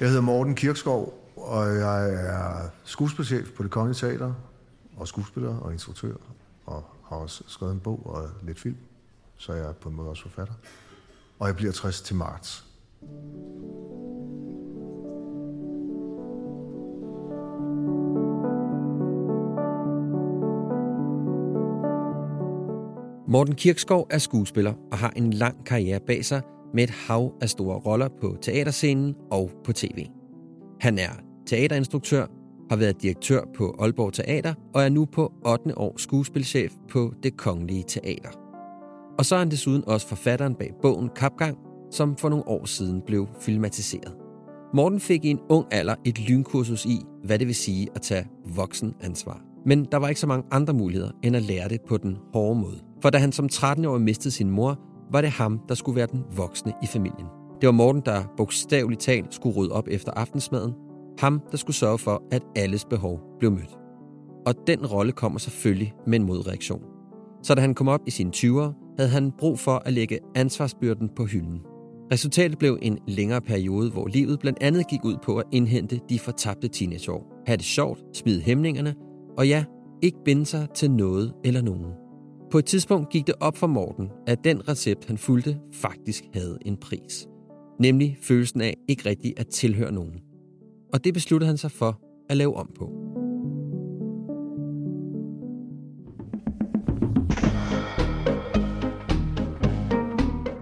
Jeg hedder Morten Kirkskov, og jeg er skuespilchef på det Kongelige Teater, og skuespiller og instruktør, og har også skrevet en bog og lidt film, så jeg er på en måde også forfatter. Og jeg bliver 60 til marts. Morten Kirkskov er skuespiller og har en lang karriere bag sig med et hav af store roller på teaterscenen og på tv. Han er teaterinstruktør, har været direktør på Aalborg Teater og er nu på 8. år skuespilchef på Det Kongelige Teater. Og så er han desuden også forfatteren bag bogen Kapgang, som for nogle år siden blev filmatiseret. Morten fik i en ung alder et lynkursus i, hvad det vil sige at tage voksenansvar. Men der var ikke så mange andre muligheder end at lære det på den hårde måde. For da han som 13-årig mistede sin mor, var det ham, der skulle være den voksne i familien. Det var Morten, der bogstaveligt talt skulle rydde op efter aftensmaden. Ham, der skulle sørge for, at alles behov blev mødt. Og den rolle kommer selvfølgelig med en modreaktion. Så da han kom op i sine 20'ere, havde han brug for at lægge ansvarsbyrden på hylden. Resultatet blev en længere periode, hvor livet blandt andet gik ud på at indhente de fortabte teenageår. Have det sjovt, smide hæmningerne, og ja, ikke binde sig til noget eller nogen. På et tidspunkt gik det op for Morten, at den recept, han fulgte, faktisk havde en pris. Nemlig følelsen af ikke rigtig at tilhøre nogen. Og det besluttede han sig for at lave om på.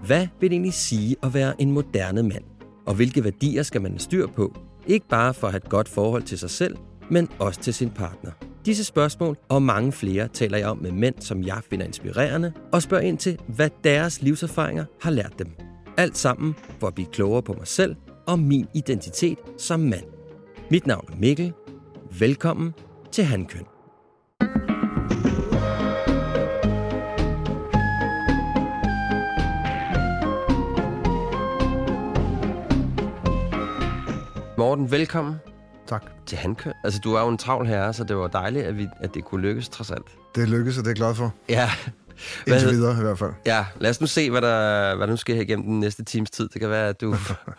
Hvad vil det egentlig sige at være en moderne mand? Og hvilke værdier skal man have styr på? Ikke bare for at have et godt forhold til sig selv, men også til sin partner. Disse spørgsmål og mange flere taler jeg om med mænd, som jeg finder inspirerende, og spørger ind til, hvad deres livserfaringer har lært dem. Alt sammen for at blive klogere på mig selv og min identitet som mand. Mit navn er Mikkel. Velkommen til Handkøn. Morten, velkommen Tak. til Handkøn. Altså, du er jo en travl herre, så det var dejligt, at, vi, at det kunne lykkes trods alt. Det lykkes, og det er jeg glad for. Ja. Indtil hed- videre i hvert fald. Ja, lad os nu se, hvad der, hvad der nu sker her igennem den næste times tid. Det kan være, at du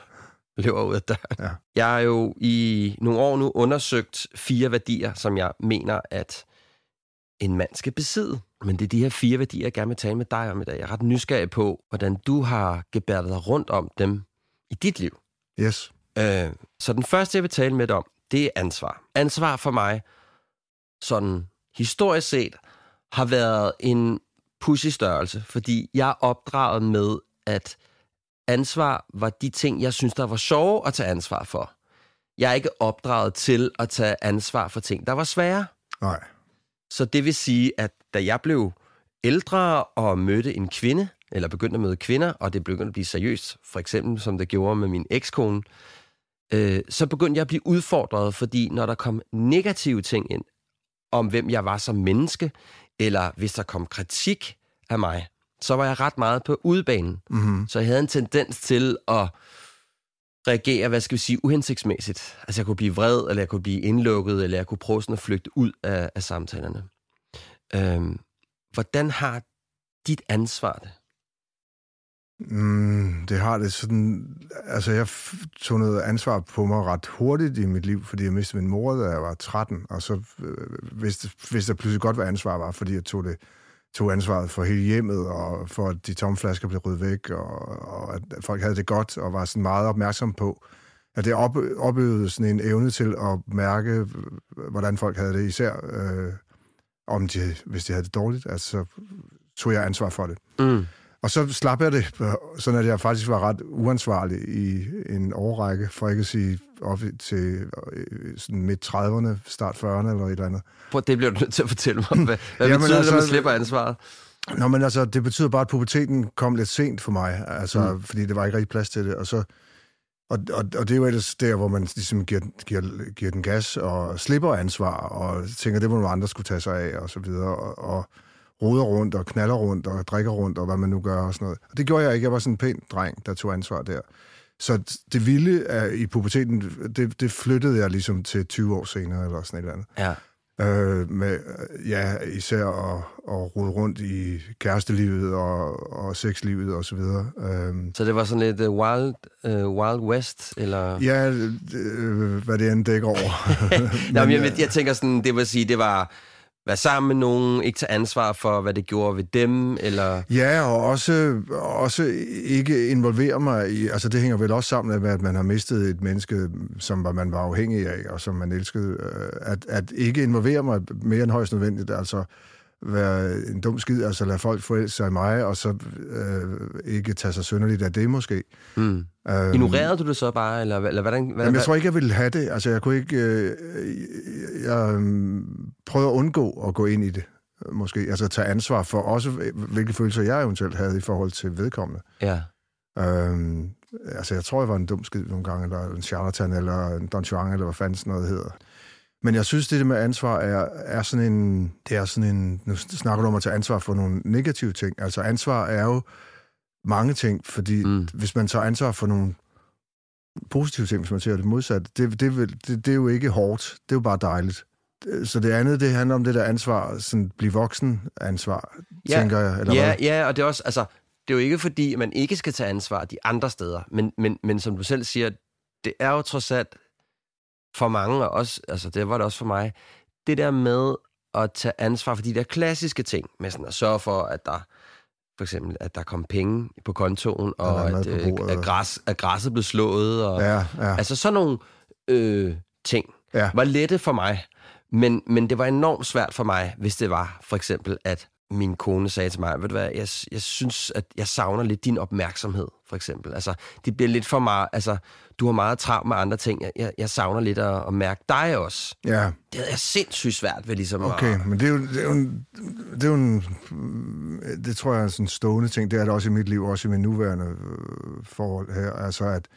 løber ud af døren. Ja. Jeg har jo i nogle år nu undersøgt fire værdier, som jeg mener, at en mand skal besidde. Men det er de her fire værdier, jeg gerne vil tale med dig om i dag. Jeg er ret nysgerrig på, hvordan du har gebærdet dig rundt om dem i dit liv. Yes. Øh, så den første, jeg vil tale med dig om, det er ansvar. Ansvar for mig, sådan historisk set, har været en pussy størrelse, fordi jeg er opdraget med, at ansvar var de ting, jeg synes, der var sjove at tage ansvar for. Jeg er ikke opdraget til at tage ansvar for ting, der var svære. Nej. Så det vil sige, at da jeg blev ældre og mødte en kvinde, eller begyndte at møde kvinder, og det begyndte at blive seriøst, for eksempel som det gjorde med min ekskone, øh, så begyndte jeg at blive udfordret, fordi når der kom negative ting ind om, hvem jeg var som menneske, eller hvis der kom kritik af mig, så var jeg ret meget på udebanen. Mm-hmm. Så jeg havde en tendens til at reagere, hvad skal vi sige, uhensigtsmæssigt. Altså jeg kunne blive vred, eller jeg kunne blive indlukket, eller jeg kunne prøve sådan at flygte ud af, af samtalerne. Øhm, hvordan har dit ansvar det? Mm, det har det sådan... Altså, jeg tog noget ansvar på mig ret hurtigt i mit liv, fordi jeg mistede min mor, da jeg var 13, og så øh, vidste, vidste jeg pludselig godt, hvad ansvar var, fordi jeg tog det tog ansvaret for hele hjemmet, og for at de tomme flasker blev ryddet væk, og, og at folk havde det godt, og var sådan meget opmærksom på, at det op, opøvede sådan en evne til at mærke, øh, hvordan folk havde det, især øh, om de, hvis de havde det dårligt, altså så tog jeg ansvar for det. Mm. Og så slap jeg det, sådan at jeg faktisk var ret uansvarlig i en årrække, for ikke at sige op til øh, sådan midt 30'erne, start 40'erne eller et eller andet. Prøv, det bliver du nødt til at fortælle mig. Hvad, hvad Jamen, betyder altså, det, at man slipper ansvaret? Nå, men altså, det betyder bare, at puberteten kom lidt sent for mig, altså, mm. fordi det var ikke rigtig plads til det. Og, så, og, og, og det er jo ellers der, hvor man ligesom giver, giver, giver den gas og slipper ansvar, og tænker, det må nogle andre skulle tage sig af, og så videre. Og, og roder rundt og knaller rundt og drikker rundt og hvad man nu gør og sådan noget. Og det gjorde jeg ikke. Jeg var sådan en pæn dreng, der tog ansvar der. Så det vilde i puberteten, det, det flyttede jeg ligesom til 20 år senere eller sådan et eller andet. Ja. Øh, med, ja, især at, at rode rundt i kærestelivet og, og sexlivet og så videre. Øh, så det var sådan lidt uh, wild, uh, wild west, eller? Ja, uh, hvad det end dækker over. Nå, men, jeg, jeg tænker sådan, det vil sige, det var være sammen med nogen, ikke tage ansvar for, hvad det gjorde ved dem, eller... Ja, og også, også ikke involvere mig i... Altså, det hænger vel også sammen med, at man har mistet et menneske, som man var afhængig af, og som man elskede. Øh, at, at ikke involvere mig mere end højst nødvendigt, altså være en dum skid, altså lade folk forelske sig i mig, og så øh, ikke tage sig sønderligt af det måske. Mm. Øhm, Ignorerede du det så bare, eller, eller hvordan? hvordan jamen, jeg tror ikke, jeg ville have det. Altså, jeg kunne ikke... Øh, jeg øh, prøvede at undgå at gå ind i det, måske. Altså, tage ansvar for også, hvilke følelser jeg eventuelt havde i forhold til vedkommende. Ja. Øhm, altså, jeg tror, jeg var en dum skid nogle gange, eller en charlatan, eller en Don Juan, eller hvad fanden sådan noget hedder. Men jeg synes, det med ansvar er, er sådan en... Det er sådan en... Nu snakker du om at tage ansvar for nogle negative ting. Altså ansvar er jo mange ting, fordi mm. hvis man tager ansvar for nogle positive ting, hvis man ser det modsat, det, det, det, det er jo ikke hårdt. Det er jo bare dejligt. Så det andet, det handler om det der ansvar, sådan blive voksen ansvar, ja, tænker jeg. Eller ja, hvad? ja, og det er også, altså, det er jo ikke fordi, man ikke skal tage ansvar de andre steder, men, men, men som du selv siger, det er jo trods alt for mange, og også, altså det var det også for mig, det der med at tage ansvar for de der klassiske ting, med sådan at sørge for, at der for eksempel, at der kom penge på kontoen, og at, øh, at, græs, at græsset blev slået. Og, ja, ja. Altså sådan nogle øh, ting ja. var lette for mig, men, men det var enormt svært for mig, hvis det var for eksempel, at min kone sagde til mig, ved du hvad, jeg, jeg synes, at jeg savner lidt din opmærksomhed, for eksempel. Altså, det bliver lidt for meget, altså, du har meget travlt med andre ting. Jeg, jeg, jeg savner lidt at, at mærke dig også. Ja. Det er sindssygt svært ved ligesom Okay, at... men det er, jo, det, er jo en, det er jo en... Det tror jeg er sådan en stående ting. Det er det også i mit liv, også i min nuværende øh, forhold her. Altså, at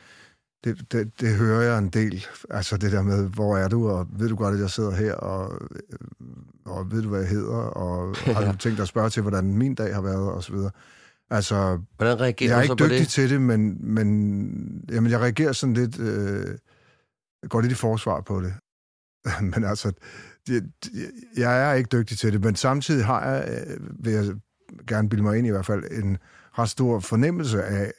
det, det, det hører jeg en del. Altså det der med, hvor er du, og ved du godt, at jeg sidder her, og, øh, og ved du, hvad jeg hedder, og har du tænkt dig at spørge til, hvordan min dag har været, og så videre. Altså, hvordan reagerer jeg er ikke dygtig det? til det, men, men jamen, jeg reagerer sådan lidt, øh, går lidt i forsvar på det. men altså, det, jeg er ikke dygtig til det, men samtidig har jeg, øh, vil jeg gerne bilde mig ind i hvert fald, en ret stor fornemmelse af,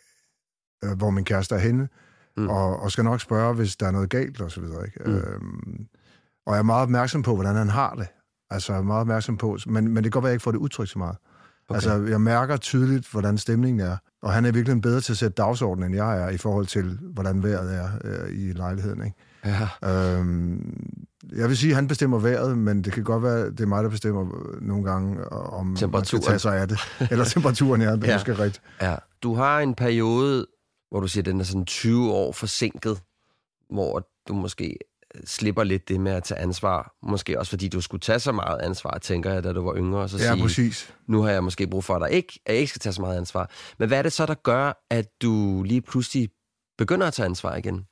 øh, hvor min kæreste er henne, mm. og, og skal nok spørge, hvis der er noget galt og så videre. Ikke? Mm. Øhm, og jeg er meget opmærksom på, hvordan han har det. Altså, jeg er meget opmærksom på, men, men det kan godt være, at jeg ikke får det udtrykt så meget. Okay. Altså, jeg mærker tydeligt, hvordan stemningen er. Og han er virkelig bedre til at sætte dagsordenen, end jeg er, i forhold til, hvordan vejret er øh, i lejligheden. Ikke? Ja. Øhm, jeg vil sige, at han bestemmer vejret, men det kan godt være, det er mig, der bestemmer nogle gange, om man skal tage sig af det. Eller temperaturen, ja, det er ja. måske rigtigt. Ja. Du har en periode, hvor du siger, at den er sådan 20 år forsinket, hvor du måske slipper lidt det med at tage ansvar. Måske også fordi du skulle tage så meget ansvar, tænker jeg, da du var yngre. Og så ja, sige, præcis. Nu har jeg måske brug for, at, dig ikke, at jeg ikke skal tage så meget ansvar. Men hvad er det så, der gør, at du lige pludselig begynder at tage ansvar igen?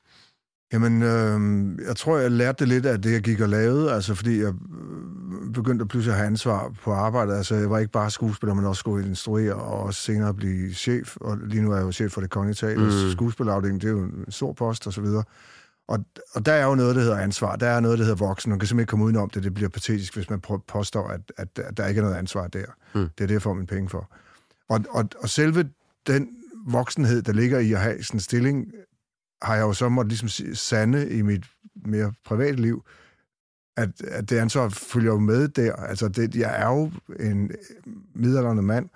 Jamen, øh, jeg tror, jeg lærte det lidt af det, jeg gik og lavede, altså fordi jeg øh, begyndte pludselig at have ansvar på arbejdet. Altså, jeg var ikke bare skuespiller, men også skulle instruere og også senere blive chef. Og lige nu er jeg jo chef for det kongelige teater. Mm. Skuespillerafdelingen, det er jo en stor post og så videre. Og, og der er jo noget, der hedder ansvar. Der er noget, der hedder voksen. Man kan simpelthen ikke komme udenom det. Det bliver patetisk, hvis man påstår, at, at, at der ikke er noget ansvar der. Mm. Det er det, jeg får mine penge for. Og, og, og selve den voksenhed, der ligger i at have sådan en stilling, har jeg jo så måtte ligesom sande i mit mere private liv, at, at det ansvar følger jo med der. Altså, det, jeg er jo en midaldrende mand,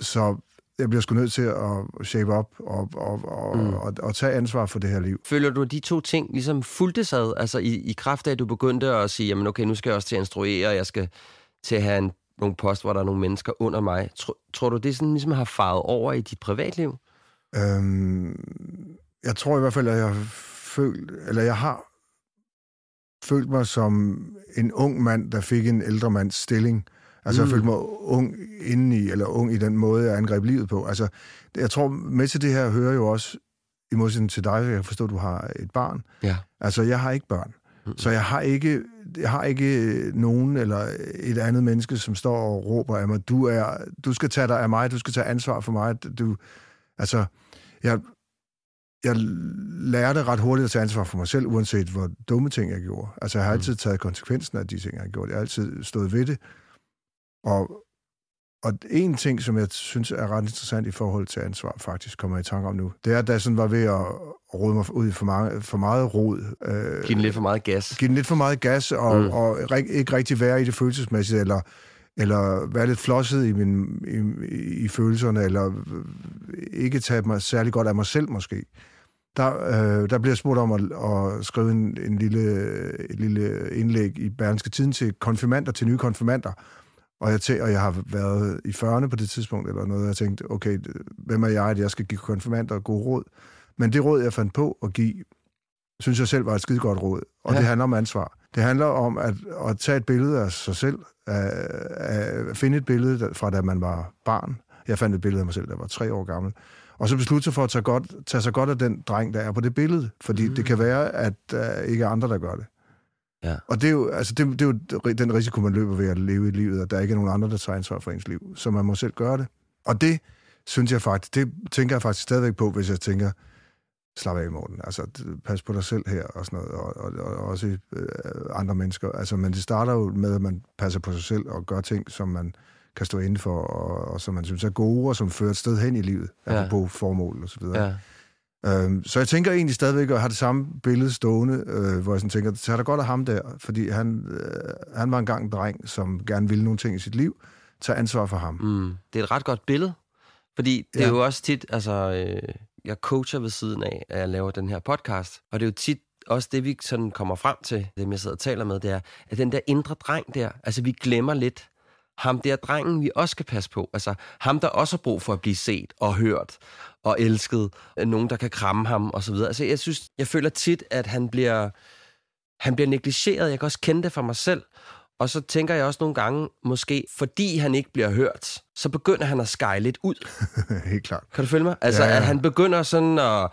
så jeg bliver sgu nødt til at shape op og, og, og, mm. og, og tage ansvar for det her liv. Føler du, at de to ting ligesom fulgte sig? Altså i, i kraft af, at du begyndte at sige, jamen okay, nu skal jeg også til at instruere, jeg skal til at have en nogle post, hvor der er nogle mennesker under mig. Tror, tror du, det sådan ligesom har faret over i dit privatliv? Øhm, jeg tror i hvert fald, at jeg har følt, eller jeg har følt mig som en ung mand, der fik en ældre mands stilling. Altså, mm. jeg følte mig ung indeni, eller ung i den måde, jeg angreb livet på. Altså, jeg tror, med til det her hører jo også, i modsætning til dig, jeg kan forstå, at du har et barn. Ja. Altså, jeg har ikke børn. Mm. Så jeg har ikke, jeg har ikke nogen eller et andet menneske, som står og råber af mig, du, er, du skal tage dig af mig, du skal tage ansvar for mig. Du, altså, jeg, jeg lærte ret hurtigt at tage ansvar for mig selv, uanset hvor dumme ting jeg gjorde. Altså, jeg har altid taget konsekvensen af de ting, jeg har gjort. Jeg har altid stået ved det. Og, og en ting, som jeg synes er ret interessant i forhold til ansvar, faktisk kommer jeg i tanke om nu, det er, at da jeg sådan var ved at rode mig ud i for, mange, for meget rod. Øh, Giv den lidt for meget gas. Giv den lidt for meget gas, og, mm. og ikke rigtig være i det følelsesmæssige, eller, eller være lidt flosset i, min, i, i følelserne, eller ikke tage mig særlig godt af mig selv måske. Der, øh, der bliver spurgt om at, at skrive en, en lille, et lille indlæg i Berlingske Tiden til konfirmander, til nye konfirmander. Og jeg, tæ- og jeg har været i 40'erne på det tidspunkt, eller noget, og jeg tænkte, okay, hvem er jeg, at jeg skal give konfirmander god råd? Men det råd, jeg fandt på at give, synes jeg selv var et skide godt råd. Og ja. det handler om ansvar. Det handler om at, at tage et billede af sig selv, at, at finde et billede fra da man var barn. Jeg fandt et billede af mig selv, der var tre år gammel. Og så beslutte sig for at tage, godt, tage sig godt af den dreng, der er på det billede. Fordi mm. det kan være, at der ikke er andre, der gør det. Ja. Og det er, jo, altså det, det er jo den risiko, man løber ved at leve i livet, at der ikke er nogen andre, der tager ansvar for ens liv. Så man må selv gøre det. Og det synes jeg faktisk, det tænker jeg faktisk stadigvæk på, hvis jeg tænker, slap af, Morten. Altså, pas på dig selv her og sådan noget, og, og, og også øh, andre mennesker. Altså, men det starter jo med, at man passer på sig selv og gør ting, som man kan stå inden for, og, og som man synes er gode, og som fører et sted hen i livet, ja. på formål og så videre. Ja. Øhm, så jeg tænker egentlig stadigvæk at have det samme billede stående, øh, hvor jeg sådan tænker, så er der godt af ham der, fordi han, øh, han var engang en dreng, som gerne ville nogle ting i sit liv. Tag ansvar for ham. Mm. Det er et ret godt billede, fordi det ja. er jo også tit, altså, øh, jeg coacher ved siden af, at jeg laver den her podcast, og det er jo tit også det, vi sådan kommer frem til, det jeg sidder og taler med, det er, at den der indre dreng der, altså vi glemmer lidt, ham der drengen, vi også skal passe på. Altså ham, der også har brug for at blive set og hørt og elsket. Nogen, der kan kramme ham og så videre. Altså jeg synes, jeg føler tit, at han bliver, han bliver negligeret. Jeg kan også kende det for mig selv. Og så tænker jeg også nogle gange, måske fordi han ikke bliver hørt, så begynder han at skyle lidt ud. Helt klart. Kan du følge mig? Altså, ja, ja. at han begynder sådan at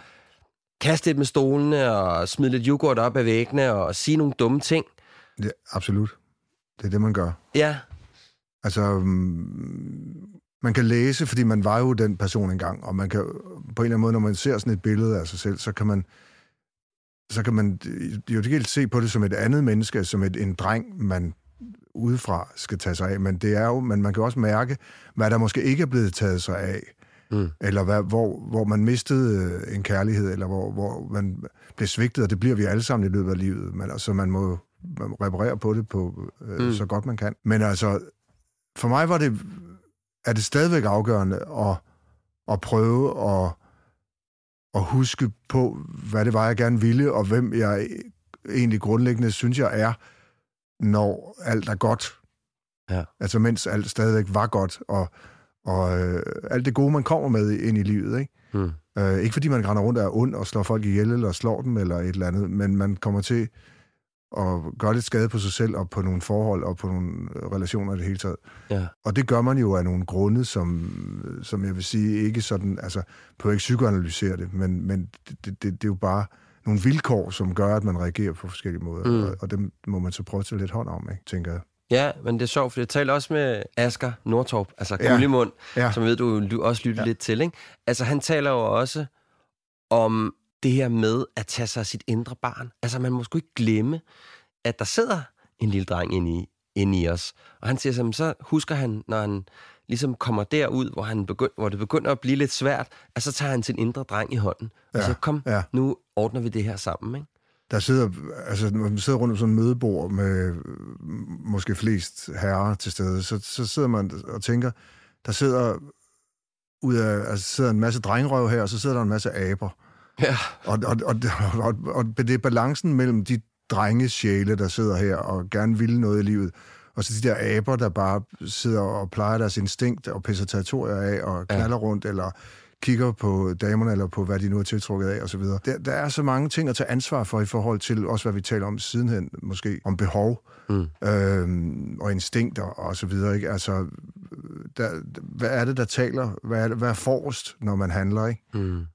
kaste lidt med stolene og smide lidt yoghurt op af væggene og sige nogle dumme ting. Ja, absolut. Det er det, man gør. Ja. Altså, mm, man kan læse, fordi man var jo den person engang, og man kan på en eller anden måde, når man ser sådan et billede af sig selv, så kan man så kan man jo ikke se på det som et andet menneske, som et, en dreng, man udefra skal tage sig af, men det er jo, men man kan også mærke, hvad der måske ikke er blevet taget sig af, mm. eller hvad, hvor, hvor man mistede øh, en kærlighed, eller hvor, hvor man blev svigtet, og det bliver vi alle sammen i løbet af livet, men altså man må man reparere på det på øh, mm. så godt man kan. Men altså, for mig var det, er det stadigvæk afgørende at, at prøve at, at huske på, hvad det var, jeg gerne ville, og hvem jeg egentlig grundlæggende synes, jeg er, når alt er godt. Ja. Altså mens alt stadigvæk var godt, og, og øh, alt det gode, man kommer med ind i livet. Ikke? Mm. Øh, ikke fordi man render rundt og er ond og slår folk ihjel, eller slår dem, eller et eller andet, men man kommer til at gøre lidt skade på sig selv, og på nogle forhold, og på nogle relationer i det hele taget. Ja. Og det gør man jo af nogle grunde, som, som jeg vil sige, ikke sådan, altså, på ikke psykoanalysere det, men, men det, det, det er jo bare nogle vilkår, som gør, at man reagerer på forskellige måder. Mm. Og, og dem må man så prøve at tage lidt hånd om, ikke, tænker jeg. Ja, men det er sjovt, for jeg taler også med Asger Nordtorp, altså Gullimund, ja. ja. som ved du, du også lytter ja. lidt til. Ikke? Altså han taler jo også om det her med at tage sig af sit indre barn. Altså man må sgu ikke glemme, at der sidder en lille dreng inde i, inde i os. Og han siger, så husker han, når han ligesom kommer derud, hvor, han begynd, hvor det begynder at blive lidt svært, at så tager han sin indre dreng i hånden. Ja, og så kom, ja. nu ordner vi det her sammen, ikke? Der sidder, altså, når man sidder rundt om sådan en mødebord med måske flest herrer til stede, så, så sidder man og tænker, der sidder ud af, altså sidder en masse drengerøv her, og så sidder der en masse aber. Ja. Og, og, og, og, og det er balancen mellem de drenge sjæle, der sidder her og gerne vil noget i livet, og Og så de der aber, der bare sidder og plejer deres instinkt og pisser territorier af og knaller ja. rundt, eller kigger på damerne, eller på hvad de nu er tiltrukket af, osv. Der, der er så mange ting at tage ansvar for i forhold til, også hvad vi taler om sidenhen, måske om behov mm. øhm, og instinkter og så videre. Ikke? Altså, der, hvad er det, der taler? Hvad er, det, hvad er forrest, når man handler? Ikke? Mm.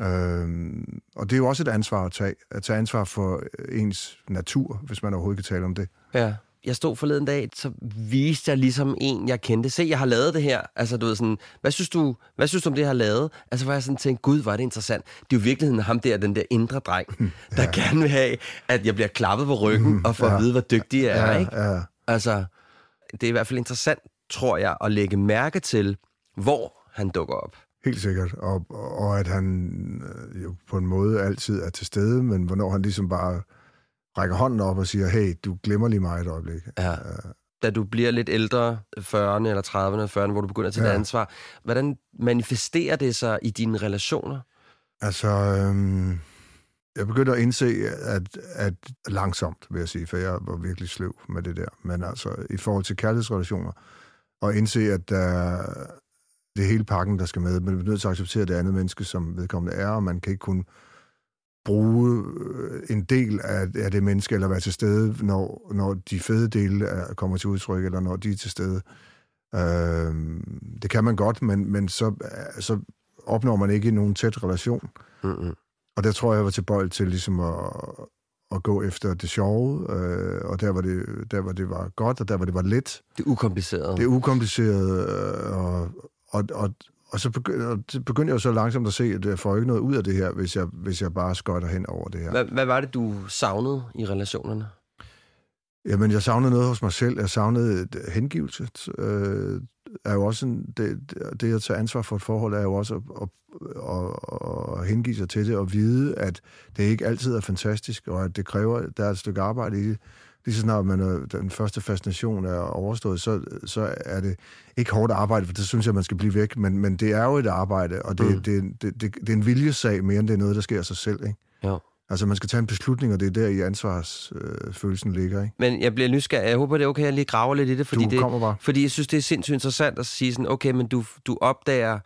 Øhm, og det er jo også et ansvar at tage. At tage ansvar for ens natur, hvis man overhovedet kan tale om det. Ja jeg stod forleden dag, så viste jeg ligesom en, jeg kendte. Se, jeg har lavet det her. Altså, du ved sådan, hvad synes du, hvad synes du om det, jeg har lavet? Altså, hvor jeg sådan tænkte, gud, var det interessant. Det er jo virkeligheden ham der, den der indre dreng, der ja. gerne vil have, at jeg bliver klappet på ryggen mm, og får ja. at vide, hvor dygtig jeg er, ja, ikke? Ja. Altså, det er i hvert fald interessant, tror jeg, at lægge mærke til, hvor han dukker op. Helt sikkert, og, og at han øh, jo på en måde altid er til stede, men hvornår han ligesom bare rækker hånden op og siger, hey, du glemmer lige mig et øjeblik. Ja. Da du bliver lidt ældre, 40'erne eller 30'erne, 40'erne, hvor du begynder at tage ja. ansvar, hvordan manifesterer det sig i dine relationer? Altså, øhm, jeg begyndte at indse, at, at langsomt, vil jeg sige, for jeg var virkelig sløv med det der, men altså i forhold til kærlighedsrelationer, og indse, at der, det hele pakken, der skal med. Man er nødt til at acceptere det andet menneske, som vedkommende er, og man kan ikke kun bruge øh, en del af, af det menneske, eller være til stede, når, når de fede dele er, kommer til udtryk, eller når de er til stede. Øh, det kan man godt, men, men så, så opnår man ikke nogen tæt relation. Mm-hmm. Og der tror jeg, jeg var tilbøjelig til ligesom at, at gå efter det sjove, øh, og der hvor det, der hvor det var godt, og der hvor det var let. Det ukomplicerede. Det ukomplicerede, øh, og, og, og, og så begynder, begyndte jeg jo så langsomt at se, at jeg får ikke noget ud af det her, hvis jeg, hvis jeg bare skøjter hen over det her. Hvad, hvad var det, du savnede i relationerne? Jamen, jeg savnede noget hos mig selv. Jeg savnede hengivelse. Øh, er jo også en, det, det at tage ansvar for et forhold, er jo også at, at, at, at hengive sig til det og vide, at det ikke altid er fantastisk, og at det kræver, der er et stykke arbejde i det lige så snart man er, den første fascination er overstået, så, så er det ikke hårdt arbejde, for det synes jeg, man skal blive væk, men, men det er jo et arbejde, og det, mm. det, det, det, det er en viljesag mere, end det er noget, der sker af sig selv, ikke? Ja. Altså, man skal tage en beslutning, og det er der i ansvarsfølelsen øh, ligger, ikke? Men jeg bliver nysgerrig. Jeg håber, det er okay, at jeg lige graver lidt i det, fordi, det, fordi jeg synes, det er sindssygt interessant at sige sådan, okay, men du, du opdager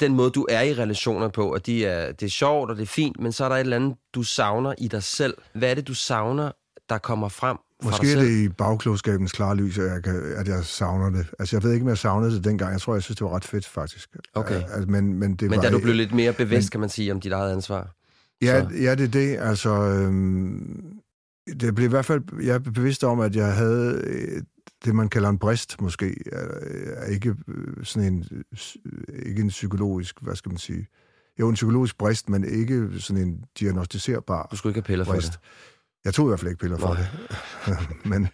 den måde, du er i relationer på, og de er, det er sjovt, og det er fint, men så er der et eller andet, du savner i dig selv. Hvad er det, du savner, der kommer frem Måske er det i bagklogskabens klare lys, at jeg, kan, at jeg savner det. Altså, jeg ved ikke, om jeg savnede det dengang. Jeg tror, jeg synes, det var ret fedt, faktisk. Okay. Altså, men, men, det men var, da du blev lidt mere bevidst, men, kan man sige, om dit eget ansvar? Ja, så. ja det er det. Altså, øhm, det blev i hvert fald... Jeg er bevidst om, at jeg havde øh, det, man kalder en brist, måske. Er ikke øh, sådan en... Ikke en psykologisk, hvad skal man sige... Jo, en psykologisk brist, men ikke sådan en diagnostiserbar Du skulle ikke have piller for brist. det. Jeg tog i hvert fald ikke piller for Nej. det. Men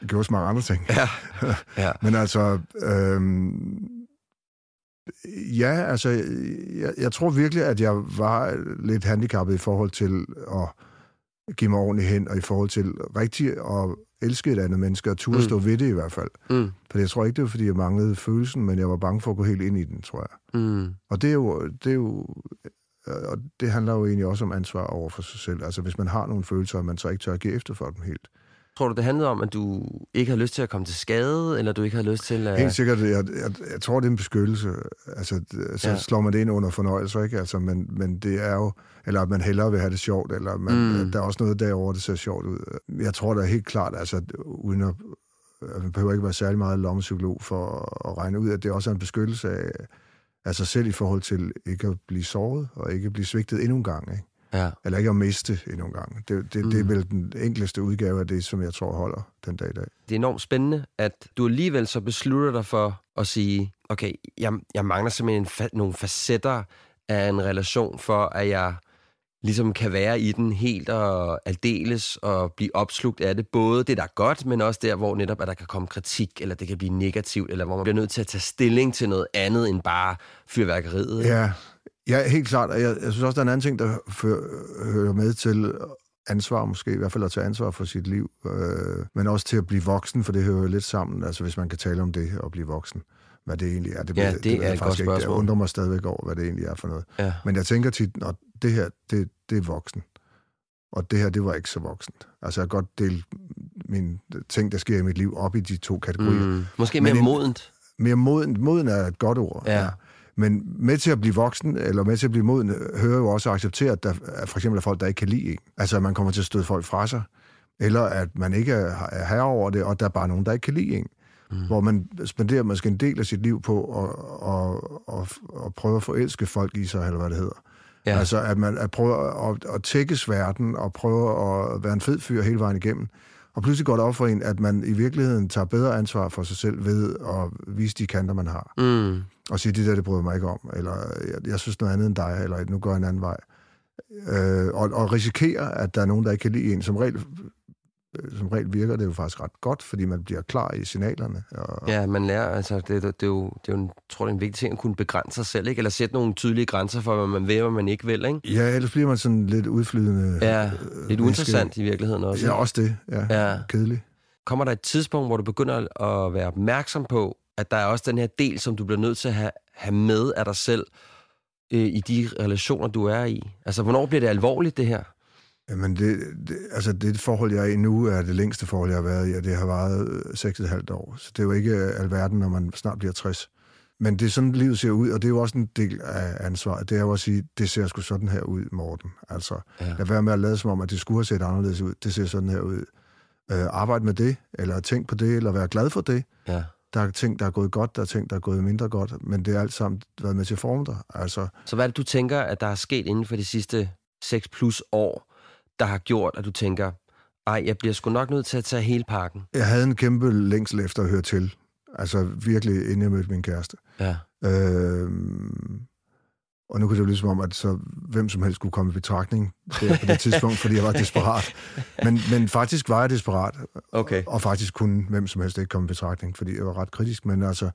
jeg gjorde mange andre ting. Ja. ja. Men altså... Øhm, ja, altså... Jeg, jeg tror virkelig, at jeg var lidt handicappet i forhold til at give mig ordentligt hen, og i forhold til rigtig at elske et andet menneske, og turde mm. stå ved det i hvert fald. Mm. For jeg tror ikke, det var, fordi jeg manglede følelsen, men jeg var bange for at gå helt ind i den, tror jeg. Mm. Og det er jo, det er jo og det handler jo egentlig også om ansvar over for sig selv. Altså hvis man har nogle følelser, og man så ikke tør at give efter for dem helt. Tror du, det handlede om, at du ikke har lyst til at komme til skade, eller du ikke har lyst til at... Helt sikkert. Jeg, jeg, jeg tror, det er en beskyttelse. Altså, så ja. slår man det ind under fornøjelse, ikke? Altså, men, men det er jo... Eller at man hellere vil have det sjovt, eller man, mm. der er også noget derovre, der ser sjovt ud. Jeg tror da helt klart, altså, uden at... Man behøver ikke være særlig meget lommepsykolog for at regne ud, at det også er en beskyttelse af, sig selv i forhold til ikke at blive såret, og ikke at blive svigtet endnu en gang. Ikke? Ja. Eller ikke at miste endnu en gang. Det, det, mm. det er mm. vel den enkleste udgave af det, som jeg tror holder den dag i dag. Det er enormt spændende, at du alligevel så beslutter dig for at sige, okay, jeg, jeg mangler simpelthen fa- nogle facetter af en relation, for at jeg ligesom kan være i den helt og aldeles og blive opslugt af det. Både det, der er godt, men også der, hvor netop at der kan komme kritik, eller det kan blive negativt, eller hvor man bliver nødt til at tage stilling til noget andet end bare fyrværkeriet. Ja, ja helt klart. Jeg, jeg synes også, der er en anden ting, der hører med til ansvar måske, i hvert fald at tage ansvar for sit liv, øh, men også til at blive voksen, for det hører jo lidt sammen, altså hvis man kan tale om det, at blive voksen hvad det egentlig er. Det, ja, det, det er et godt spørgsmål. Ikke. Jeg undrer mig stadigvæk over, hvad det egentlig er for noget. Ja. Men jeg tænker tit, at det her, det, det er voksen. Og det her, det var ikke så voksent. Altså, jeg kan godt dele mine ting, der sker i mit liv, op i de to kategorier. Mm. Måske mere Men en- modent. Mere moden, moden er et godt ord. Ja. Men med til at blive voksen, eller med til at blive moden, hører jo også at acceptere, at der er for eksempel er folk, der ikke kan lide en. Altså, at man kommer til at støde folk fra sig, eller at man ikke er er herre over det, og der er bare nogen, der ikke kan lide en. Mm. Hvor man spenderer måske en del af sit liv på at, at, at, at prøve at forelske folk i sig, eller hvad det hedder. Ja. Altså, at man at prøve at, at tækkes verden, og prøve at være en fed fyr hele vejen igennem. Og pludselig går det op for en, at man i virkeligheden tager bedre ansvar for sig selv ved at vise de kanter, man har Mm. og sige, det der, det bryder mig ikke om, eller jeg, jeg synes noget andet end dig, eller nu går jeg en anden vej. Øh, og, og risikere, at der er nogen, der ikke kan lide en. Som regel, som regel virker det jo faktisk ret godt, fordi man bliver klar i signalerne. Og, Ja, man lærer, altså, det, det, det, er jo, det er jo en, tror, det er en vigtig ting at kunne begrænse sig selv, ikke? Eller sætte nogle tydelige grænser for, hvad man vil, og hvad man ikke vil, ikke? ja, ellers bliver man sådan lidt udflydende. Ja, øh, lidt uinteressant i virkeligheden også. Ja, også det. Ja, Ja. Kedeligt. Kommer der et tidspunkt, hvor du begynder at være opmærksom på, at der er også den her del, som du bliver nødt til at have, have med af dig selv øh, i de relationer, du er i? Altså, hvornår bliver det alvorligt, det her? Jamen, det, det, altså det forhold, jeg er i nu, er det længste forhold, jeg har været i, og det har varet øh, 6,5 år. Så det er jo ikke øh, alverden, når man snart bliver 60. Men det er sådan, livet ser ud, og det er jo også en del af ansvaret. Det er jo at sige, det ser sgu sådan her ud, Morten. Altså, ja. lad være med at lade som om, at det skulle have set anderledes ud. Det ser sådan her ud. Øh, arbejde med det, eller tænk på det, eller være glad for det. Ja. Der er ting, der er gået godt, der er ting, der er gået mindre godt, men det er alt sammen været med til at forme dig. Altså, Så hvad er det, du tænker, at der er sket inden for de sidste 6 plus år, der har gjort, at du tænker, ej, jeg bliver sgu nok nødt til at tage hele pakken? jeg havde en kæmpe længsel efter at høre til. Altså virkelig, inden jeg mødte min kæreste. Ja. Øh, og nu kunne det jo lyde som om, at så hvem som helst skulle komme i betragtning der på det tidspunkt, fordi jeg var desperat. Men, men faktisk var jeg desperat, Okay. og faktisk kunne hvem som helst ikke komme i betragtning, fordi jeg var ret kritisk. Men altså,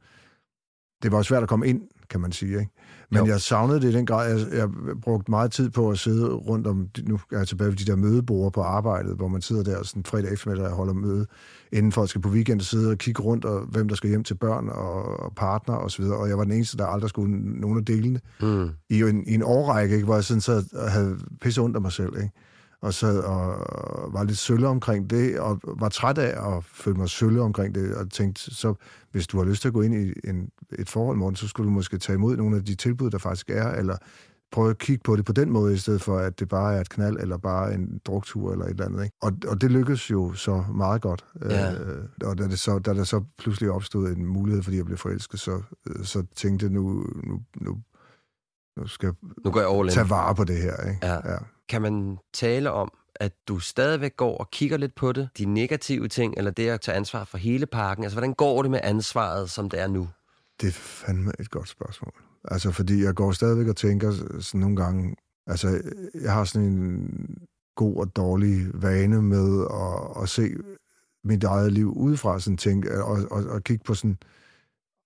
det var svært at komme ind, kan man sige. Ikke? Men Jo. jo. jeg savnede det i den grad. Jeg, jeg brugte meget tid på at sidde rundt om, nu er jeg tilbage ved de der mødeborde på arbejdet, hvor man sidder der sådan fredag eftermiddag og holder møde, inden folk skal på weekend sidde og kigge rundt, og hvem der skal hjem til børn og, og partner og så videre. Og jeg var den eneste, der aldrig skulle nogen af delene Mm. i en, i en årrække, ikke, hvor jeg sådan sad og havde pisse ondt af mig selv, ikke? Og sad og var lidt sølle omkring det, og var træt af at føle mig sølle omkring det, og tænkte, så hvis du har lyst til at gå ind i en, et forhold, Morten, så skulle du måske tage imod nogle af de tilbud, der faktisk er, eller prøve at kigge på det på den måde, i stedet for, at det bare er et knald, eller bare en druktur, eller et eller andet. Ikke? Og, og det lykkedes jo så meget godt. Ja. Øh, og da, det så, da der så pludselig opstod en mulighed, fordi jeg blev forelsket, så, øh, så tænkte jeg, nu, nu, nu, nu skal jeg Nu går jeg tage vare på det her. Ikke? Ja. Ja. Kan man tale om, at du stadigvæk går og kigger lidt på det, de negative ting, eller det at tage ansvar for hele pakken? Altså, hvordan går det med ansvaret, som det er nu? Det er fandme et godt spørgsmål. Altså, fordi jeg går stadigvæk og tænker sådan nogle gange... Altså, jeg har sådan en god og dårlig vane med at, at se mit eget liv udefra, sådan tænke, og, og, og kigge på sådan... øh,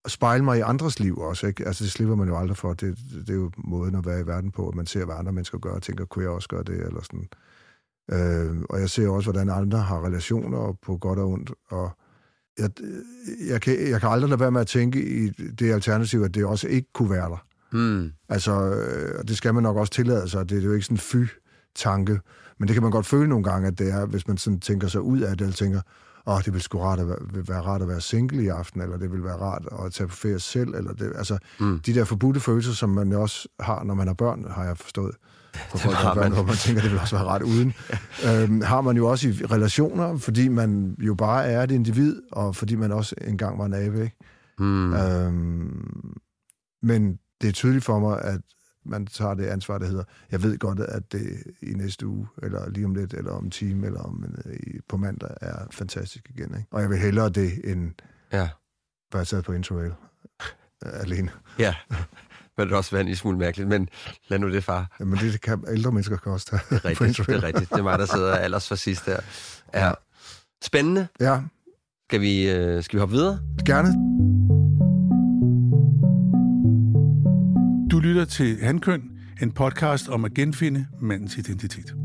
spejle mig i andres liv også, ikke? Altså, det slipper man jo aldrig for. Det, det er jo måden at være i verden på, at man ser, hvad andre mennesker gør, og tænker, kunne jeg også gøre det, eller sådan. Øh, og jeg ser også, hvordan andre har relationer på godt og ondt, og jeg, jeg, kan, jeg kan aldrig lade være med at tænke i det alternativ, at det også ikke kunne være der. Hmm. Altså, øh, og det skal man nok også tillade sig. Det er jo ikke sådan en fy-tanke. Men det kan man godt føle nogle gange, at det er, hvis man sådan tænker sig ud af det, eller tænker, åh, oh, det vil sgu rart at være, være rart at være single i aften, eller det vil være rart at tage på ferie selv, eller det, altså, Mm. mm. de der forbudte følelser, som man også har, når man har børn, har jeg forstået. For folk, har børn, man. hvor man tænker, det vil også være ret uden. øhm, har man jo også i relationer, fordi man jo bare er et individ, og fordi man også engang var en abe, ikke? Hmm. Øhm, men det er tydeligt for mig, at man tager det ansvar, der hedder, jeg ved godt, at det i næste uge, eller lige om lidt, eller om en time, eller om øh, på mandag, er fantastisk igen. Ikke? Og jeg vil hellere det, end Ja. være taget på interrail øh, alene. Ja. Men det også være en lille smule mærkeligt, men lad nu det, far. Men det kan ældre mennesker kan også tage Det er rigtigt, det er rigtigt. Det er mig, der sidder allers for sidst der. Ja. Spændende. Ja, Skal vi, øh, skal vi hoppe videre? gerne. Du lytter til Handkøn, en podcast om at genfinde mandens identitet.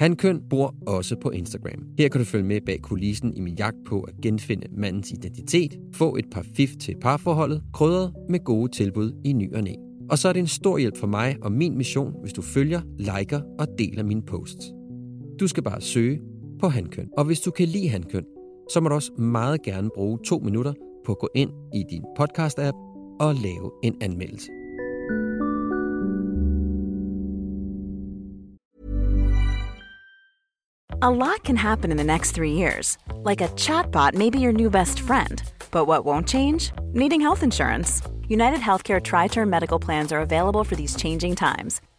Hankøn bor også på Instagram. Her kan du følge med bag kulissen i min jagt på at genfinde mandens identitet, få et par fif til parforholdet, krydret med gode tilbud i ny og næ. Og så er det en stor hjælp for mig og min mission, hvis du følger, liker og deler mine posts. Du skal bare søge på Hankøn. Og hvis du kan lide Hankøn, så må du også meget gerne bruge to minutter på gå ind i din podcast-app og lave en anmeldelse. A lot can happen in the next three years. Like a chatbot may be your new best friend. But what won't change? Needing health insurance. United Healthcare Tri Term Medical Plans are available for these changing times.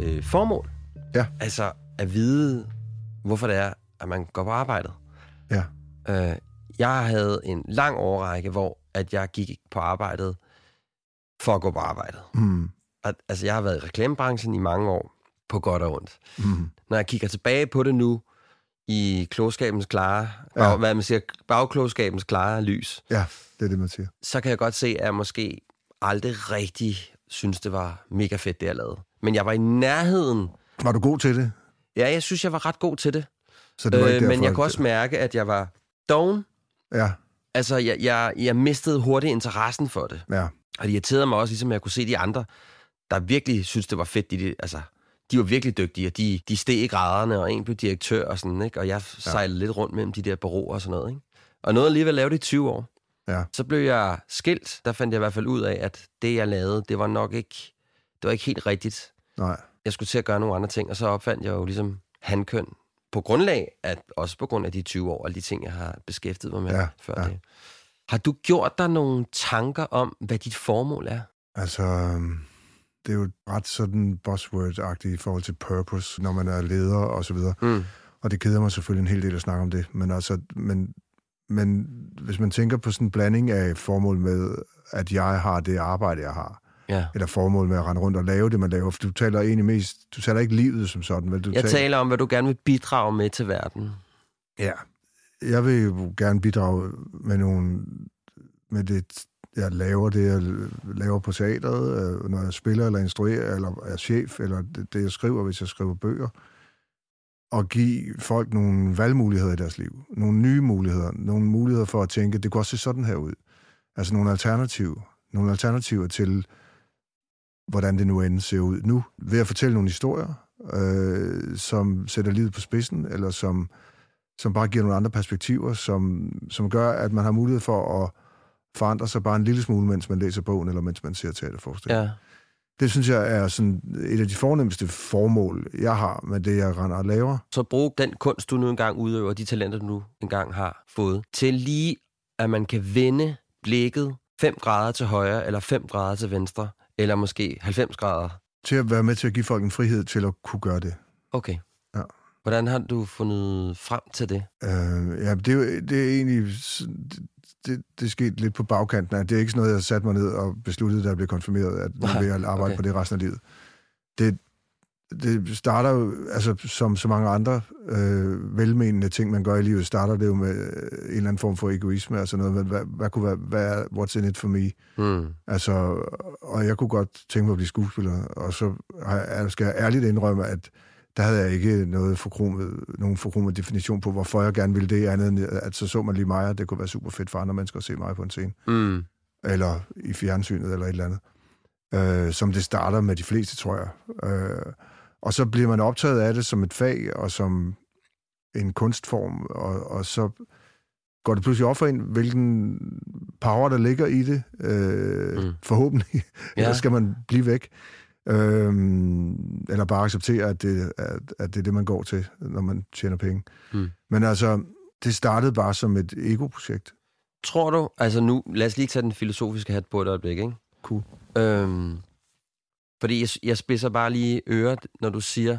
Øh, formål. Ja. Altså at vide, hvorfor det er, at man går på arbejdet. Ja. Øh, jeg havde en lang årrække, hvor at jeg gik på arbejdet for at gå på arbejdet. Mm. At, altså, jeg har været i reklamebranchen i mange år, på godt og ondt. Mm. Når jeg kigger tilbage på det nu, i klogskabens klare, Ja. og hvad man siger, bagklogskabens klare lys, Ja, det er det, man siger. så kan jeg godt se, at jeg måske aldrig rigtig synes, det var mega fedt, det jeg lavede. Men jeg var i nærheden. Var du god til det? Ja, jeg synes, jeg var ret god til det. Så det var ikke Øh, men jeg kunne at- også mærke, at jeg var doven. Ja, Altså, jeg, jeg, jeg mistede hurtigt interessen for det. ja. Og det irriterede mig også, ligesom jeg kunne se de andre, der virkelig synes det var fedt. De, altså, de var virkelig dygtige, og de, de steg i graderne, og en blev direktør og sådan, ikke? Og jeg sejlede lidt rundt mellem de der bureauer og sådan noget, ikke? Og noget alligevel lavede det i 20 år. Ja. Så blev jeg skilt. Der fandt jeg i hvert fald ud af, at det, jeg lavede, det var nok ikke, det var ikke helt rigtigt. Nej. Jeg skulle til at gøre nogle andre ting, og så opfandt jeg jo ligesom handkøn på grundlag, at, også på grund af de 20 år, og de ting, jeg har beskæftiget mig med Ja, før ja. det. Har du gjort dig nogle tanker om, hvad dit formål er? Altså, øhm, det er jo ret sådan buzzword-agtigt i forhold til purpose, når man er leder og så videre. Mm. Og det keder mig selvfølgelig en hel del at snakke om det. Men altså, men, men hvis man tænker på sådan en blanding af formål med, at jeg har det arbejde, jeg har, Ja. eller formål med at rende rundt og lave det, man laver, for du taler egentlig mest, du taler ikke livet som sådan, vel? Du Jeg taler om, hvad du gerne vil bidrage med til verden. Ja. Jeg vil jo gerne bidrage med nogle, med det, jeg laver, det jeg laver på teateret, øh, når jeg spiller eller instruerer, eller er chef, eller det, det jeg skriver, hvis jeg skriver bøger, og give folk nogle valgmuligheder i deres liv. Nogle nye muligheder. Nogle muligheder for at tænke, det kunne også se sådan her ud. Altså nogle alternativer. Nogle alternativer til, hvordan det nu end ser ud nu. Ved at fortælle nogle historier, øh, som sætter livet på spidsen, eller som som bare giver nogle andre perspektiver, som, som gør, at man har mulighed for at forandre sig bare en lille smule, mens man læser bogen, eller mens man ser teaterforestilling. Ja. Det synes jeg er sådan et af de fornemmeste formål, jeg har med det, jeg render og laver. Så brug den kunst, du nu engang udøver, de talenter, du nu engang har fået, til lige, at man kan vende blikket 5 grader til højre, eller 5 grader til venstre, eller måske 90 grader. Til at være med til at give folk en frihed til at kunne gøre det. Okay. Ja. Hvordan har du fundet frem til det? Øh, ja, det er, jo- det er egentlig... Det, det, skete lidt på bagkanten. Det er ikke sådan noget, jeg satte mig ned og besluttede, da jeg blev konfirmeret, at nu Nej, vil jeg arbejde okay. på det resten af livet. Det, det starter jo, altså som så mange andre øh, velmenende ting, man gør i livet, starter det jo med øh, en eller anden form for egoisme, altså noget, med, hvad, hvad kunne være, hvad er, what's in it for me? Hmm. Altså, og jeg kunne godt tænke mig at blive skuespiller, og så har jeg, skal jeg ærligt indrømme, at der havde jeg ikke noget forkromet, nogen forkromet definition på, hvorfor jeg gerne ville det, andet end at så så man lige mig, og det kunne være super fedt for andre mennesker at se mig på en scene, Mm. eller i fjernsynet, eller et eller andet. Øh, som det starter med de fleste, tror jeg. Øh, og så bliver man optaget af det som et fag, og som en kunstform, og, og så går det pludselig op for en, hvilken power, der ligger i det, øh, Mm. forhåbentlig. Ja. Ellers skal man blive væk. Øhm, eller bare acceptere, at det, at, at det er det, man går til, når man tjener penge. Mm. Men altså, det startede bare som et ego-projekt. tror du, altså nu, lad os lige tage den filosofiske hat på et øjeblik, ikke? Cool. Øhm, fordi jeg, jeg spidser bare lige øret, når du siger,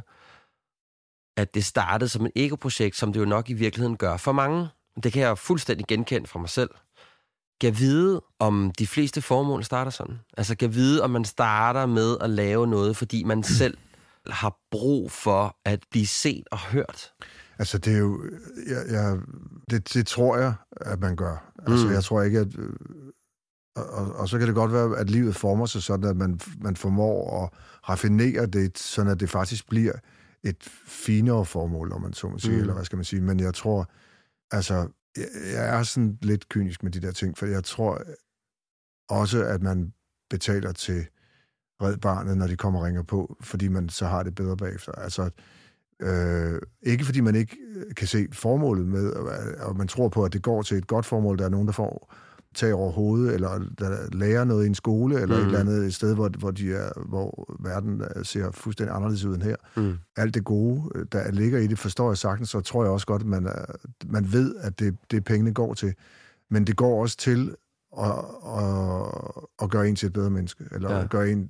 at det startede som et ego-projekt, som det jo nok i virkeligheden gør for mange. Det kan jeg fuldstændig genkende fra mig selv. Kan vide, om de fleste formål starter sådan. Altså kan vide, om man starter med at lave noget, fordi man selv har brug for at blive set og hørt. Altså, det er jo... Jeg, jeg, det, det tror jeg, at man gør. Altså, Mm. jeg tror ikke, at... øh, Og, og, og så kan det godt være, at livet former sig sådan, at man, man formår at raffinere det, sådan at det faktisk bliver et finere formål, om man så må sige, mm. eller hvad skal man sige. Men jeg tror, altså, jeg, er sådan lidt kynisk med de der ting, for jeg tror også, at man betaler til Red Barnet, når de kommer og ringer på, fordi man så har det bedre bagefter. Altså, øh, ikke fordi man ikke kan se formålet med, og, og man tror på, at det går til et godt formål. Der er nogen, der får tag over hovedet, eller der lærer noget i en skole, eller mm. et eller andet sted, hvor, hvor, de er, hvor verden øh, ser fuldstændig anderledes ud end her. Mm. Alt det gode, øh, der ligger i det, forstår jeg sagtens, så tror jeg også godt, at man, er, man ved, at det, det pengene går til. Men det går også til at, at, at gøre en til et bedre menneske, eller Ja. at gøre en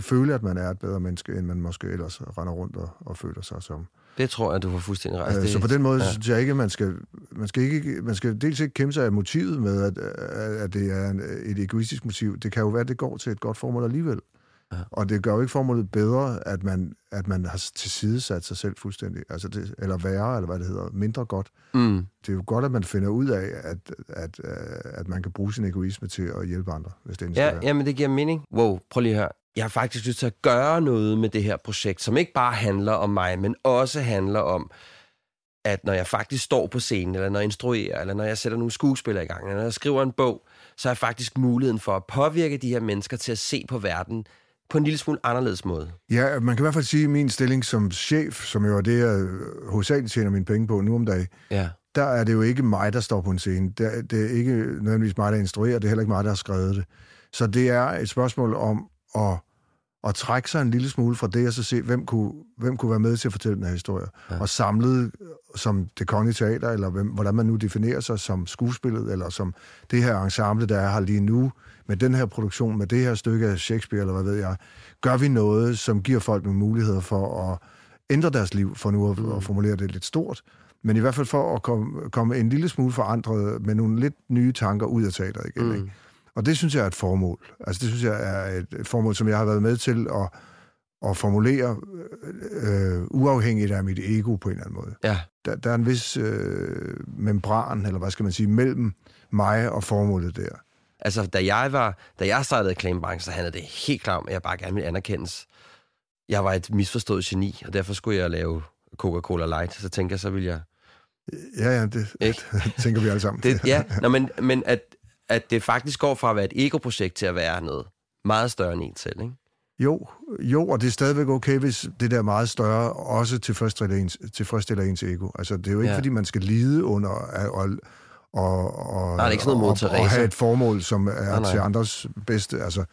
føle, at man er et bedre menneske, end man måske ellers render rundt og, og føler sig som. Det tror jeg, du har fuldstændig ret. Altså, det, så på den måde ja. synes jeg ikke, man skal, man skal, ikke, man skal dels ikke kæmpe sig af motivet med, at, at det er et egoistisk motiv. Det kan jo være, at det går til et godt formål alligevel. Ja. Og det gør jo ikke formålet bedre, at man, at man har tilsidesat sig selv fuldstændig. Altså det, eller værre, eller hvad det hedder, mindre godt. Mm. Det er jo godt, at man finder ud af, at, at, øh, at man kan bruge sin egoisme til at hjælpe andre, hvis det skal Ja, jamen det giver mening. Wow, prøv lige høre. Jeg har faktisk lyst til at gøre noget med det her projekt, som ikke bare handler om mig, men også handler om, at når jeg faktisk står på scenen, eller når jeg instruerer, eller når jeg sætter nogle skuespillere i gang, eller når jeg skriver en bog, så har jeg faktisk muligheden for at påvirke de her mennesker til at se på verden på en lille smule anderledes måde. Ja, man kan i hvert fald sige, at min stilling som chef, som jo er det, jeg hovedsageligt tjener mine penge på nu om dagen, Ja. der er det jo ikke mig, der står på en scene. Det er, det er ikke nødvendigvis mig, der instruerer, det er heller ikke mig, der har skrevet det. Så det er et spørgsmål om at, at trække sig en lille smule fra det, og så se, hvem kunne, hvem kunne være med til at fortælle den her historie. Ja. Og samlet som det kongelige teater, eller hvem, hvordan man nu definerer sig som skuespillet, eller som det her ensemble, der er her lige nu, med den her produktion, med det her stykke af Shakespeare, eller hvad ved jeg, gør vi noget, som giver folk nogle muligheder for at ændre deres liv, for nu at, mm. at formulere det lidt stort, men i hvert fald for at komme, komme en lille smule forandret med nogle lidt nye tanker ud af teateret igen. Mm. Ikke? Og det synes jeg er et formål. Altså det synes jeg er et, et formål, som jeg har været med til at, at formulere øh, uafhængigt af mit ego på en eller anden måde. Ja. Der, der er en vis øh, membran, eller hvad skal man sige, mellem mig og formålet der. Altså, da jeg var, da jeg startede reklamebranchen, så handlede det helt klart om, at jeg bare gerne ville anerkendes. Jeg var et misforstået geni, og derfor skulle jeg lave Coca-Cola Light. Så tænkte jeg, så ville jeg... Ja, ja, det Ikke? tænker vi alle sammen. Det, ja, Nå, men, men at, at det faktisk går fra at være et ego-projekt til at være noget meget større end en selv, ikke? Jo, jo, og det er stadigvæk okay, hvis det der er meget større også tilfredsstiller ens, tilfredsstiller ens ego. Altså, det er jo ikke, Ja. fordi man skal lide under og, og, og, Nej, ikke sådan noget og, og have et formål, som er Nej, nej. til andres bedste. Altså,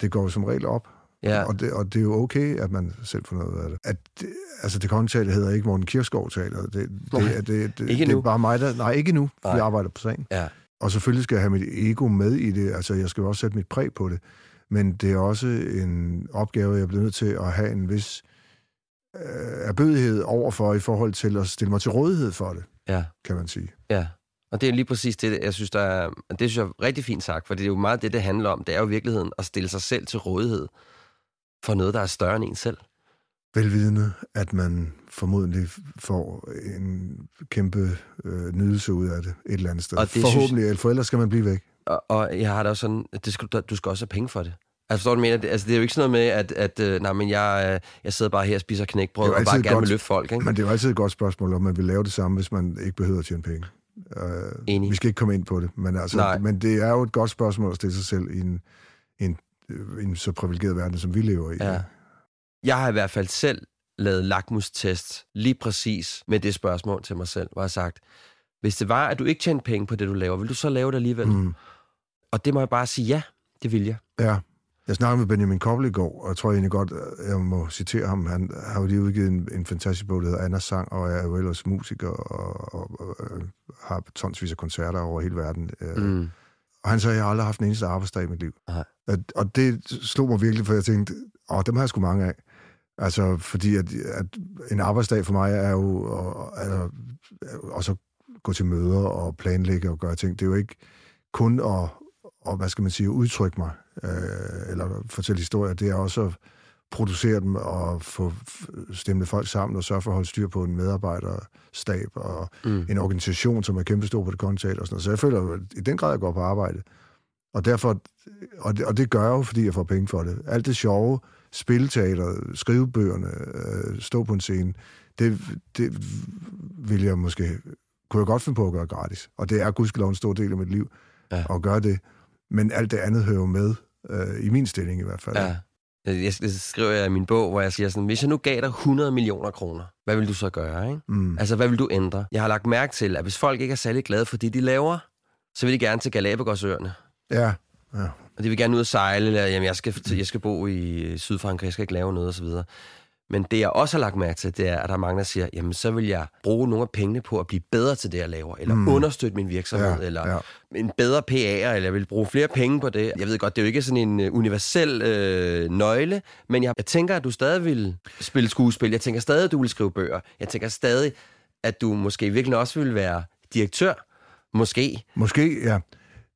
det går jo som regel op. Ja. Og, det, og det er jo okay, at man selv får noget af det. At, det- altså, det kongelige teater hedder ikke Morten Kirchgaard teater. Det, det, Nej, det, det, det, ikke det nu. er bare mig, der... Nej, ikke nu. Nej. Vi arbejder på sagen. Ja. Og selvfølgelig skal jeg have mit ego med i det. Altså, jeg skal jo også sætte mit præg på det. Men det er også en opgave, jeg bliver nødt til at have en vis øh, erbødighed overfor i forhold til at stille mig til rådighed for det, Ja. kan man sige. Ja, og det er lige præcis det, jeg synes, der er, det synes jeg er rigtig fint sagt, for det er jo meget det, det handler om. Det er jo i virkeligheden at stille sig selv til rådighed for noget, der er større end en selv. Velvidende, at man formodentlig får en kæmpe øh, nydelse ud af det et eller andet sted. Og det Forhåbentlig, synes... for ellers skal man blive væk. Og, og jeg har da også sådan, at det skal, du- skal også have penge for det. Altså forstår du, mener? Det, altså, det er jo ikke sådan noget med, at, at øh, nej, men jeg, øh, jeg sidder bare her og spiser knækbrød og bare gerne godt. vil løfte folk, ikke? Men det er jo altid et godt spørgsmål, om man vil lave det samme, hvis man ikke behøver at tjene penge. Øh, Enig. vi skal ikke komme ind på det, men, altså, Nej. men det er jo et godt spørgsmål at stille sig selv i en, en, øh, en så privilegeret verden, som vi lever i. Ja. Jeg har i hvert fald selv lavet lakmustest lige præcis med det spørgsmål til mig selv, hvor jeg har sagt, hvis det var, at du ikke tjente penge på det, du laver, vil du så lave det alligevel? Mm, Og det må jeg bare sige, ja, det vil jeg. ja. Jeg snakkede med Benjamin Koppel i går, og jeg tror egentlig godt, jeg må citere ham. Han har jo lige udgivet en, en fantastisk bog, der hedder Anders Sang, og er jo ellers musiker, og, og, og, og har tonsvis af koncerter over hele verden. Mm. Og han sagde, jeg har aldrig haft en eneste arbejdsdag i mit liv. At, og det slog mig virkelig, for jeg tænkte, åh, dem har jeg sgu mange af. Altså, fordi at, at en arbejdsdag for mig er jo altså, og så gå til møder og planlægge og gøre ting. Det er jo ikke kun at, og, hvad skal man sige, udtrykke mig, øh, eller fortælle historier. Det er også at producere dem og få stemmet folk sammen og sørge for at holde styr på en medarbejderstab og mm. en organisation, som er kæmpestor på det kontinent og sådan noget. Så jeg føler at i den grad, jeg går på arbejde. Og derfor, og det, og det gør jeg jo, fordi jeg får penge for det. Alt det sjove, spilteater, skrivebøgerne, øh, stå på en scene, det, det vil jeg måske, kunne jeg godt finde på at gøre gratis. Og det er gudskelov en stor del af mit liv ja. at gøre det. Men alt det andet hører jo med, øh, i min stilling i hvert fald. Ja. Jeg, jeg skriver jeg i min bog, hvor jeg siger sådan, hvis jeg nu gav dig 100 millioner kroner, hvad vil du så gøre? Ikke? Mm. Altså, hvad vil du ændre? Jeg har lagt mærke til, at hvis folk ikke er særlig glade for det, de laver, så vil de gerne til Galapagosøerne. Ja, ja. Og de vil gerne ud og sejle, eller jamen, jeg skal, jeg skal bo i Sydfrankrig, jeg skal ikke lave noget osv. Men det, jeg også har lagt mærke til, det er, at der er mange, der siger, jamen, så vil jeg bruge nogle af pengene på at blive bedre til det, jeg laver, eller mm. understøtte min virksomhed, ja, eller ja. en bedre PA'er, eller jeg vil bruge flere penge på det. Jeg ved godt, det er jo ikke sådan en øh, universel øh, nøgle, men jeg, jeg tænker, at du stadig vil spille skuespil. Jeg tænker stadig, at du vil skrive bøger. Jeg tænker stadig, at du måske virkelig også vil være direktør. Måske. Måske, ja.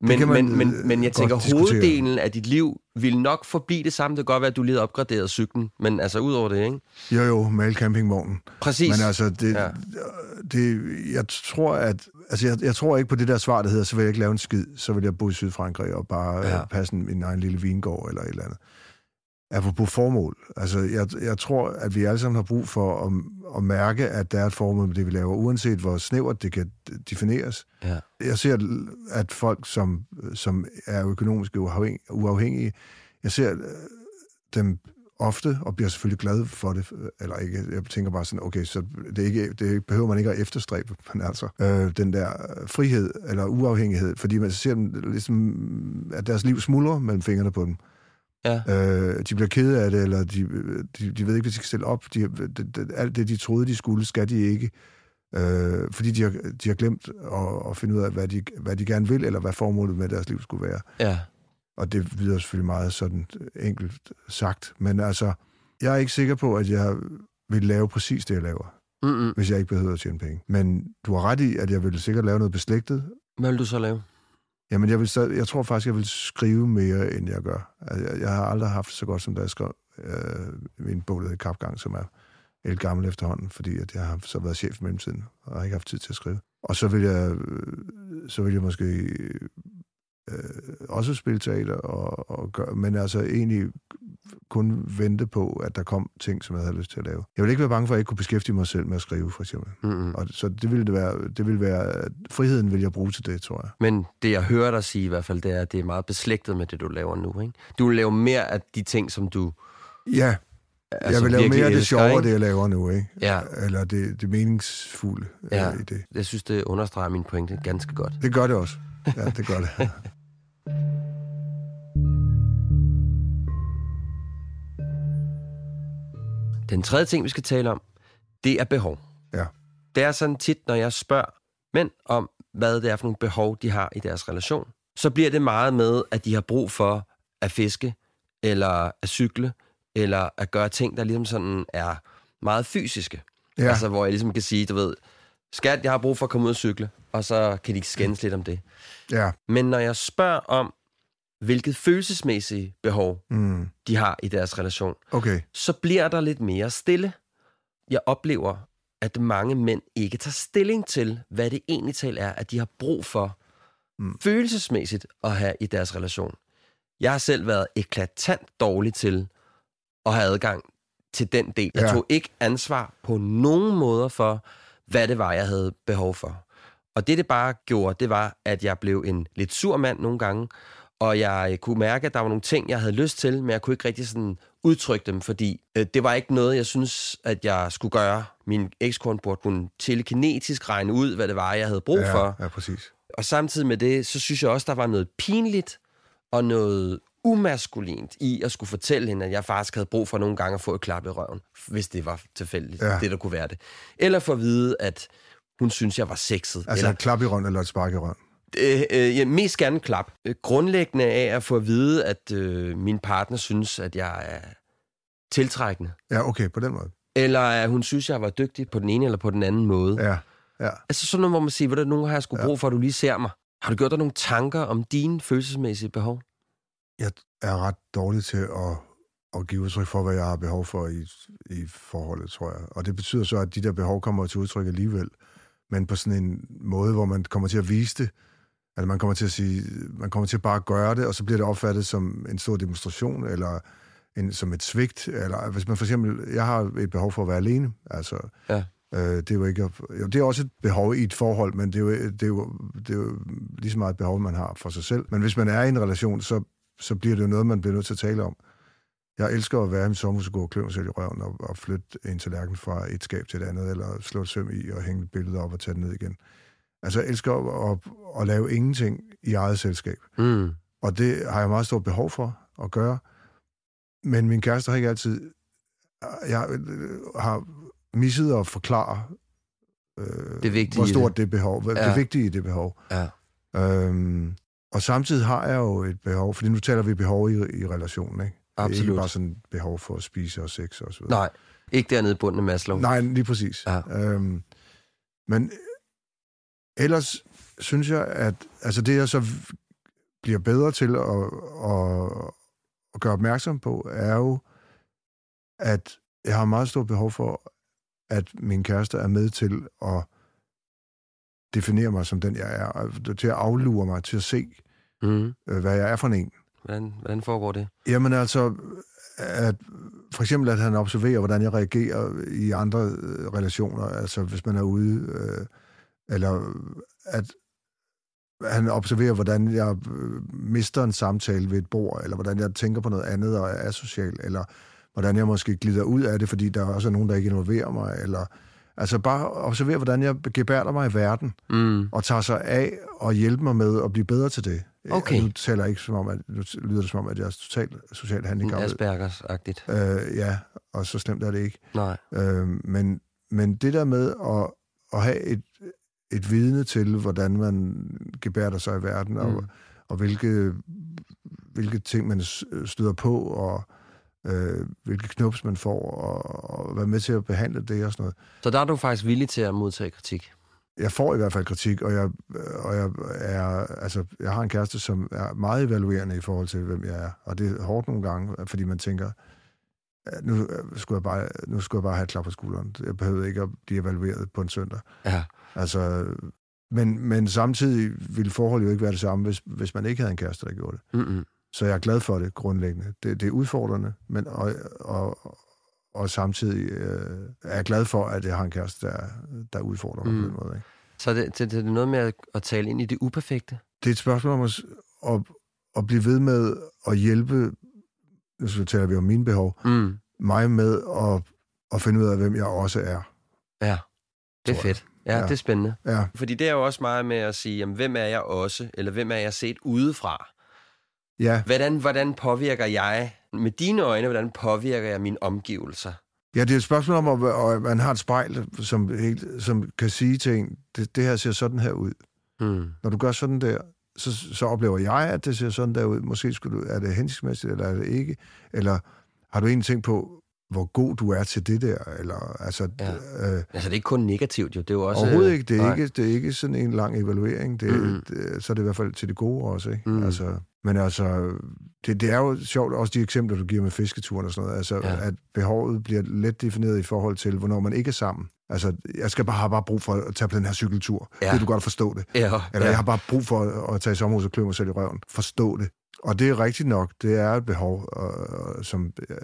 Men, men, men, men jeg tænker, diskutere. hoveddelen af dit liv vil nok forblive det samme. Det kan godt være, at du lige har opgraderet cyklen, men altså ud over det, ikke? Jo, jo, med campingvognen. Præcis. Men altså, det, ja. det, jeg tror, at... Altså, jeg, jeg tror ikke på det der svar, der hedder, så vil jeg ikke lave en skid, så vil jeg bo i Sydfrankrig og bare ja. passe min egen lille vingård eller et eller andet apropos formål. Altså, jeg, jeg tror, at vi alle sammen har brug for at, at mærke, at der er et formål med det, vi laver, uanset hvor snævert det kan defineres. Ja. Jeg ser, at folk, som, som er økonomisk uafhængige, jeg ser øh, dem ofte, og bliver selvfølgelig glad for det, eller ikke, jeg tænker bare sådan, okay, så det, er ikke, det behøver man ikke at efterstræbe, men altså, øh, den der frihed, eller uafhængighed, fordi man ser dem ligesom, at deres liv smuldrer mellem fingrene på dem. Ja. Øh, de bliver kede af det, eller de, de, de ved ikke, hvad de skal stille op. De, de, de, alt det, de troede, de skulle, skal de ikke. Øh, fordi de har, de har glemt at, at finde ud af, hvad de, hvad de gerne vil, eller hvad formålet med deres liv skulle være. Ja. Og det lyder selvfølgelig meget sådan enkelt sagt. Men altså, jeg er ikke sikker på, at jeg vil lave præcis det, jeg laver. Mm-mm. Hvis jeg ikke behøver at tjene penge. Men du har ret i, at jeg vil sikkert lave noget beslægtet. Hvad vil du så lave? Jamen, jeg, vil stadig, jeg tror faktisk, jeg vil skrive mere, end jeg gør. Altså, jeg, jeg har aldrig haft så godt, som da jeg skrev øh, min bog, der Kapgang, som er helt gammel efterhånden, fordi at jeg har så været chef i mellemtiden, og har ikke haft tid til at skrive. Og så vil jeg, så vil jeg måske øh, også spille teater, og, og gøre, men altså egentlig kun vente på, at der kom ting, som jeg havde lyst til at lave. Jeg vil ikke være bange for, at jeg ikke kunne beskæftige mig selv med at skrive, for eksempel. Mm-hmm. Og så det ville det være, det ville være, friheden vil jeg bruge til det, tror jeg. Men det, jeg hører dig sige i hvert fald, det er, at det er meget beslægtet med det, du laver nu, ikke? Du vil lave mere af de ting, som du... Ja, altså, jeg vil lave mere af det sjove, ikke? det jeg laver nu, ikke? Ja. Eller det, det meningsfulde ja. i det. Jeg synes, det understreger min pointe ganske godt. Det gør det også. Ja, det gør det. Den tredje ting, vi skal tale om, det er behov. Ja. Det er sådan tit, når jeg spørger mænd om, hvad det er for nogle behov, de har i deres relation, så bliver det meget med, at de har brug for at fiske, eller at cykle, eller at gøre ting, der ligesom sådan er meget fysiske. Ja. Altså, hvor jeg ligesom kan sige, du ved, skat, jeg har brug for at komme ud og cykle, og så kan de skændes lidt om det. Ja. Men når jeg spørger om, hvilket følelsesmæssige behov mm. de har i deres relation, okay. så bliver der lidt mere stille. Jeg oplever, at mange mænd ikke tager stilling til, hvad det egentlig tal er, at de har brug for mm. følelsesmæssigt at have i deres relation. Jeg har selv været eklatant dårlig til at have adgang til den del. Jeg ja. tog ikke ansvar på nogen måder for, hvad det var, jeg havde behov for. Og det, det bare gjorde, det var, at jeg blev en lidt sur mand nogle gange, og jeg kunne mærke, at der var nogle ting, jeg havde lyst til, men jeg kunne ikke rigtig sådan udtrykke dem, fordi øh, det var ikke noget, jeg synes, at jeg skulle gøre. Min ekskone burde kunne telekinetisk regne ud, hvad det var, jeg havde brug ja, for. Ja, præcis. Og samtidig med det, så synes jeg også, der var noget pinligt og noget umaskulint i at skulle fortælle hende, at jeg faktisk havde brug for nogle gange at få et klap i røven, hvis det var tilfældigt, ja. Det der kunne være det. Eller for at vide, at hun synes, jeg var sexet. Altså eller, et klap i røven eller et spark i røven. Øh, øh, ja, mest gerne klap. Øh, Grundlæggende af at få at vide, at øh, min partner synes, at jeg er tiltrækkende. Ja, okay, på den måde. Eller at hun synes, jeg var dygtig på den ene eller på den anden måde. Ja, ja. Altså sådan noget, hvor man siger, du, nogle har jeg sgu brug for, at du lige ser mig. Har du gjort dig nogle tanker om dine følelsesmæssige behov? Jeg er ret dårlig til at, at give udtryk for, hvad jeg har behov for i, i forholdet, tror jeg. Og det betyder så, at de der behov kommer til udtryk alligevel, men på sådan en måde, hvor man kommer til at vise det. Altså man kommer til at sige, man kommer til at bare gøre det, og så bliver det opfattet som en stor demonstration, eller en, som et svigt, eller hvis man for eksempel, jeg har et behov for at være alene, altså, Ja. øh, det er jo ikke, jo, det er også et behov i et forhold, men det er, jo, det, er jo, det er jo lige så meget et behov, man har for sig selv. Men hvis man er i en relation, så, så bliver det jo noget, man bliver nødt til at tale om. Jeg elsker at være i min sommerhus og gå og klø mig selv i røven og, og flytte en tallerken fra et skab til et andet, eller slå et søm i og hænge et billede op og tage det ned igen. Altså, jeg elsker at, at, at lave ingenting i eget selskab. Mm. Og det har jeg meget stort behov for at gøre. Men min kæreste har ikke altid... Jeg øh, har misset at forklare, øh, Det vigtige hvor stort det. det behov, Ja. det vigtige i det behov. Ja. Øhm, og samtidig har jeg jo et behov, fordi nu taler vi behov i, i relationen, ikke? Det er ikke Absolut. bare sådan et behov for at spise og sex og så videre. Nej, ikke dernede i bunden af Maslow. Nej, lige præcis. Ja. Øhm, men ellers synes jeg, at altså det, jeg så bliver bedre til at, at, at gøre opmærksom på, er jo, at jeg har meget stort behov for, at min kæreste er med til at definere mig som den, jeg er, og til at aflure mig, til at se, Mm. hvad jeg er for en. Hvordan, hvordan foregår det? Jamen altså, at for eksempel at han observerer, hvordan jeg reagerer i andre øh, relationer, altså hvis man er ude, øh, eller at han observerer, hvordan jeg øh, mister en samtale ved et bord, eller hvordan jeg tænker på noget andet og er asocial, eller hvordan jeg måske glider ud af det, fordi der også er nogen, der ikke involverer mig, eller altså bare observere, hvordan jeg gebærder mig i verden, Mm. og tager sig af og hjælper mig med at blive bedre til det. Okay. Nu taler jeg ikke som om, at, nu lyder det som om, at jeg er totalt socialt handicappet. Aspergers-agtigt. Øh, ja, og så slemt er det ikke. Nej. Øh, men, men det der med at, at have et, et vidne til, hvordan man gebærder sig i verden, og, Mm. og hvilke, hvilke ting man støder på, og øh, hvilke knups man får, og, og være med til at behandle det og sådan noget. Så der er du faktisk villig til at modtage kritik. Jeg får i hvert fald kritik, og jeg, og jeg, er, altså, jeg har en kæreste, som er meget evaluerende i forhold til, hvem jeg er. Og det er hårdt nogle gange, fordi man tænker, "Ja, nu øh, skulle jeg bare, nu skulle jeg bare have et klap på skulderen. Jeg behøvede ikke at blive evalueret på en søndag. Ja. Altså, men, men samtidig ville forholdet jo ikke være det samme, hvis, hvis man ikke havde en kæreste, der gjorde det. Mm-mm. Så jeg er glad for det grundlæggende. Det, det er udfordrende, men og, og, og samtidig øh, er jeg glad for, at jeg har en kæreste, der, der udfordrer mig mm. på den måde. Ikke? Så det, det, det er noget med at, at tale ind i det uperfekte. Det er et spørgsmål om at, at, at blive ved med at hjælpe, så taler vi om mine behov, Mm. mig med at, at finde ud af, hvem jeg også er. Ja, det er fedt. Ja, Ja. det er spændende. Ja, Fordi det er jo også meget med at sige, jamen, hvem er jeg også, eller hvem er jeg set udefra? ja. Hvordan, hvordan påvirker jeg, med dine øjne, hvordan påvirker jeg mine omgivelser? ja det er et spørgsmål om, at, at man har et spejl, som, helt, som kan sige til en, det, det her ser sådan her ud. Mm. Når du gør sådan der, så, så oplever jeg, at det ser sådan der ud. Måske skulle du, er det hensigtsmæssigt, eller er det ikke? Eller har du egentlig tænkt på, hvor god du er til det der? Eller, altså, Ja. øh, Altså, det er ikke kun negativt, jo. Det er jo også... Overhovedet ikke. Det er Nej. ikke, det er ikke sådan en lang evaluering. Det, mm. det, så er det i hvert fald til det gode også. Ikke? Mm. Altså, men altså, det, det er jo sjovt, også de eksempler, du giver med fisketuren og sådan noget, altså, ja. at behovet bliver let defineret i forhold til, hvornår man ikke er sammen. Altså, jeg skal bare have bare brug for at tage på den her cykeltur. Ja. Det du godt forstå det. Ja, Eller ja. jeg har bare brug for at, at tage i sommerhus og klø mig selv i røven. Forstå det. Og det er rigtigt nok. Det er et behov, øh, som... Øh,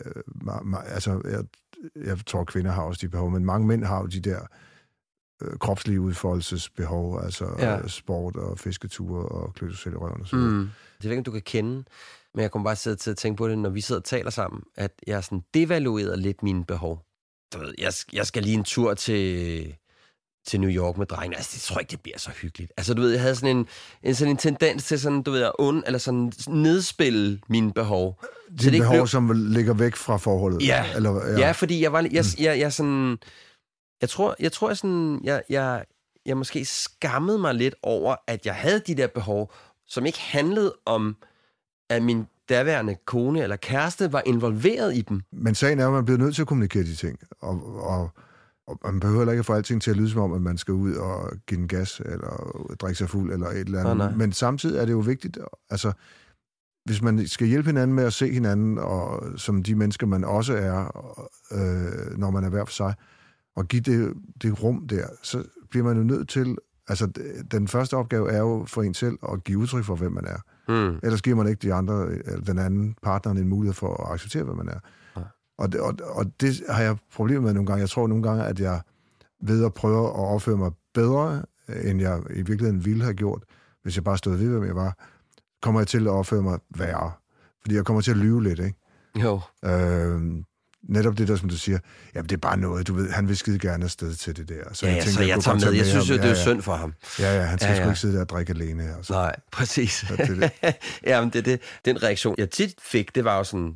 altså, jeg, jeg tror, kvinder har også de behov, men mange mænd har jo de der øh, kropslige udfoldelsesbehov, altså Ja. ja. sport og fisketure og klø sig selv i røven og så videre. Mm. Det ved ikke, om du kan kende, men jeg kommer bare sidde til at tænke på det, når vi sidder og taler sammen, at jeg har sådan devalueret lidt mine behov. Du ved, jeg, jeg skal lige en tur til, til New York med drengene. Altså, det tror jeg ikke, det bliver så hyggeligt. Altså, du ved, jeg havde sådan en, en, sådan en tendens til sådan, du ved, at und, eller sådan nedspille mine behov. Dine behov, blev... som ligger væk fra forholdet? Ja, eller, ja. ja fordi jeg var, jeg, jeg, jeg, jeg sådan, jeg tror, jeg tror, jeg sådan, jeg, jeg, jeg måske skammede mig lidt over, at jeg havde de der behov, som ikke handlede om, at min daværende kone eller kæreste var involveret i dem. Men sagen er, at man bliver nødt til at kommunikere de ting, og, og, og man behøver heller ikke få alting til at lyde som om, at man skal ud og give en gas, eller drikke sig fuld, eller et eller andet. Oh, Men samtidig er det jo vigtigt, altså, hvis man skal hjælpe hinanden med at se hinanden, og som de mennesker, man også er, øh, når man er hver for sig, og give det, det rum der, så bliver man jo nødt til... Altså, den første opgave er jo for en selv at give udtryk for, hvem man er. Mm. Ellers giver man ikke de andre, eller den anden partneren en mulighed for at acceptere, hvad man er. Ja. Og, det, og, og det har jeg problemer med nogle gange. Jeg tror nogle gange, at jeg ved at prøve at opføre mig bedre, end jeg i virkeligheden ville have gjort, hvis jeg bare stod ved, hvem jeg var, kommer jeg til at opføre mig værre. Fordi jeg kommer til at lyve lidt, ikke? Jo. Øh, netop det der, som du siger, ja, det er bare noget, du ved, han vil skide gerne afsted til det der. Så ja, jeg tænker, så jeg, jeg tager med. med. Jeg synes jo, det er ja, synd for ham. Ja, ja, han skal ja, ja. sgu ikke sidde der og drikke alene. Altså. Nej, præcis. Ja, det, det. Jamen, det, det. Den reaktion, jeg tit fik, det var jo sådan,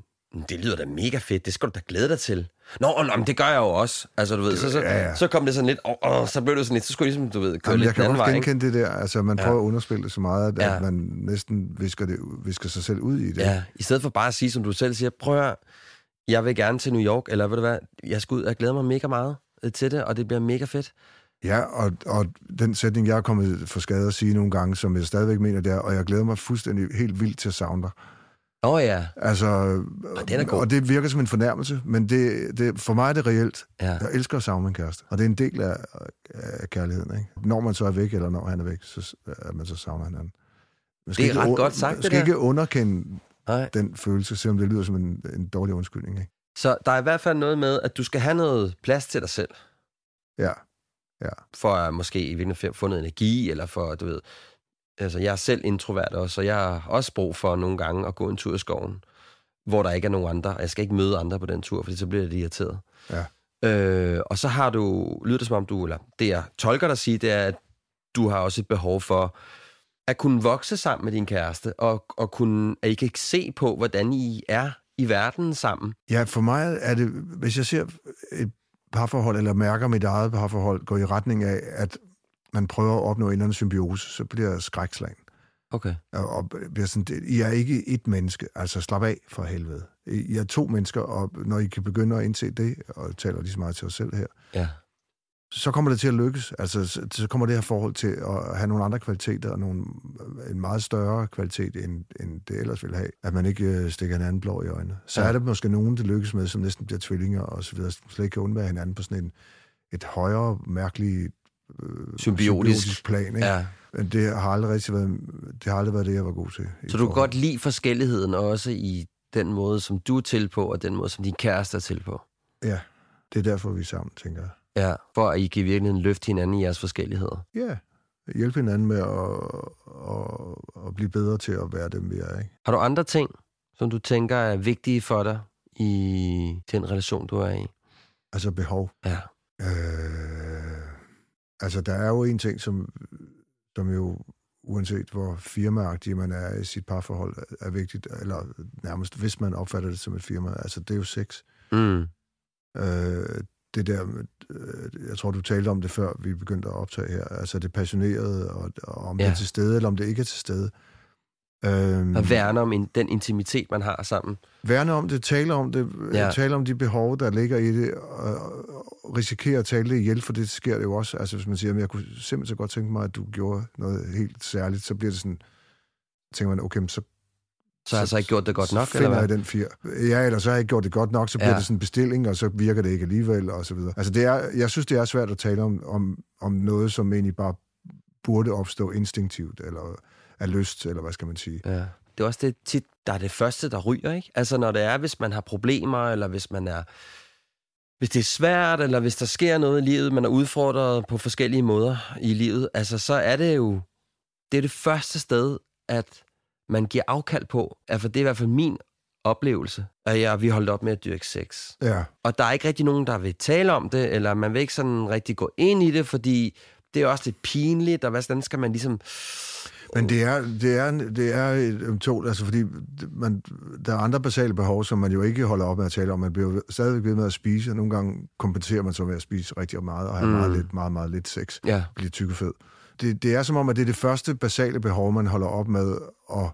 det lyder da mega fedt, det skal du da glæde dig til. Nå, nå men det gør jeg jo også. Altså, du ved, så, så, ja, ja. så kom det sådan lidt, og, og så blev det sådan lidt, så skulle jeg ligesom, du ved, køre Jamen, lidt Jeg kan også genkende det der, altså man prøver ja. at underspille det så meget, at, ja. at man næsten visker, det, visker sig selv ud i det. Ja, i stedet for bare at sige, som du selv siger, prøv at jeg vil gerne til New York, eller ved du hvad, jeg skal ud, jeg glæder mig mega meget øh, til det, og det bliver mega fedt. Ja, og, og den sætning, jeg er kommet for skade at sige nogle gange, som jeg stadigvæk mener, det er, og jeg glæder mig fuldstændig helt vildt til at savne dig. Åh oh, ja. Altså, og, den er god. og det virker som en fornærmelse, men det, det, for mig er det reelt. Ja. Jeg elsker at savne min kæreste, og det er en del af, af kærligheden. Ikke? Når man så er væk, eller når han er væk, så er man så savner hinanden. Man det er ret godt sagt, Man skal ikke underkende Nej. den følelse, selvom det lyder som en, en dårlig undskyldning. Ikke? Så der er i hvert fald noget med, at du skal have noget plads til dig selv. Ja. ja. For at måske i virkeligheden få noget energi, eller for, du ved... Altså, jeg er selv introvert også, og jeg har også brug for nogle gange at gå en tur i skoven, hvor der ikke er nogen andre. Jeg skal ikke møde andre på den tur, fordi så bliver jeg irriteret. Ja. Øh, og så har du, lyder det som om du, eller det jeg tolker dig sige, det er, at du har også et behov for at kunne vokse sammen med din kæreste, og, og kunne, at I kan se på, hvordan I er i verden sammen. Ja, for mig er det, hvis jeg ser et parforhold, eller mærker mit eget parforhold, går i retning af, at man prøver at opnå en eller anden symbiose, så bliver jeg skrækslag. Okay. Og, og bliver sådan, I er ikke et menneske, altså slap af for helvede. I er to mennesker, og når I kan begynde at indse det, og taler lige så meget til os selv her, ja så kommer det til at lykkes. Altså, så kommer det her forhold til at have nogle andre kvaliteter, og nogle, en meget større kvalitet, end, end det ellers ville have. At man ikke øh, stikker hinanden blå i øjnene. Så ja. er det måske nogen, det lykkes med, som næsten bliver tvillinger og så videre, som slet ikke kan undvære hinanden på sådan en, et højere, mærkeligt øh, symbiotisk. symbiotisk plan. Ikke? Ja. Men det har aldrig rigtig været, det har aldrig været det, jeg var god til. Så du kan godt lide forskelligheden også i den måde, som du er til på, og den måde, som din kæreste er til på? Ja, det er derfor, vi er sammen, tænker jeg. Ja, for at I kan virkelig løfte hinanden i jeres forskelligheder. Ja, hjælpe hinanden med at, at, at blive bedre til at være dem, vi er. Ikke? Har du andre ting, som du tænker er vigtige for dig i den relation, du er i? Altså behov? Ja. Øh, altså, der er jo en ting, som, som jo uanset hvor firmaagtig man er i sit parforhold, er vigtigt, eller nærmest hvis man opfatter det som et firma, altså det er jo sex. Mm. Øh, det der, øh, jeg tror, du talte om det før, vi begyndte at optage her, altså det passionerede, og, og om ja. det er til stede, eller om det ikke er til stede. Øhm, og værne om in, den intimitet, man har sammen. Værne om det, tale om det, ja. tale om de behov, der ligger i det, og, og risikere at tale det ihjel, for det sker det jo også. Altså hvis man siger, at jeg kunne simpelthen så godt tænke mig, at du gjorde noget helt særligt, så bliver det sådan, tænker man, okay, så så har jeg så ikke gjort det godt nok, eller hvad? jeg den fire. Ja, eller så har jeg ikke gjort det godt nok, så bliver ja. det sådan en bestilling, og så virker det ikke alligevel, og så videre. Altså, det er, jeg synes, det er svært at tale om, om, om noget, som egentlig bare burde opstå instinktivt, eller af lyst, eller hvad skal man sige. Ja. Det er også det tit, der er det første, der ryger, ikke? Altså, når det er, hvis man har problemer, eller hvis man er hvis det er svært, eller hvis der sker noget i livet, man er udfordret på forskellige måder i livet, altså så er det jo, det er det første sted, at man giver afkald på. Altså, det er i hvert fald min oplevelse, at jeg, vi holdt op med at dyrke sex. Ja. Og der er ikke rigtig nogen, der vil tale om det, eller man vil ikke sådan rigtig gå ind i det, fordi det er også lidt pinligt, og hvordan skal man ligesom... Men det er, det er, det er et to, altså fordi man, der er andre basale behov, som man jo ikke holder op med at tale om. Man bliver stadigvæk ved med at spise, og nogle gange kompenserer man så med at spise rigtig meget, og have mm. meget, lidt, meget, meget lidt sex, Ja. blive tyk og fed. Det, det er som om, at det er det første basale behov, man holder op med at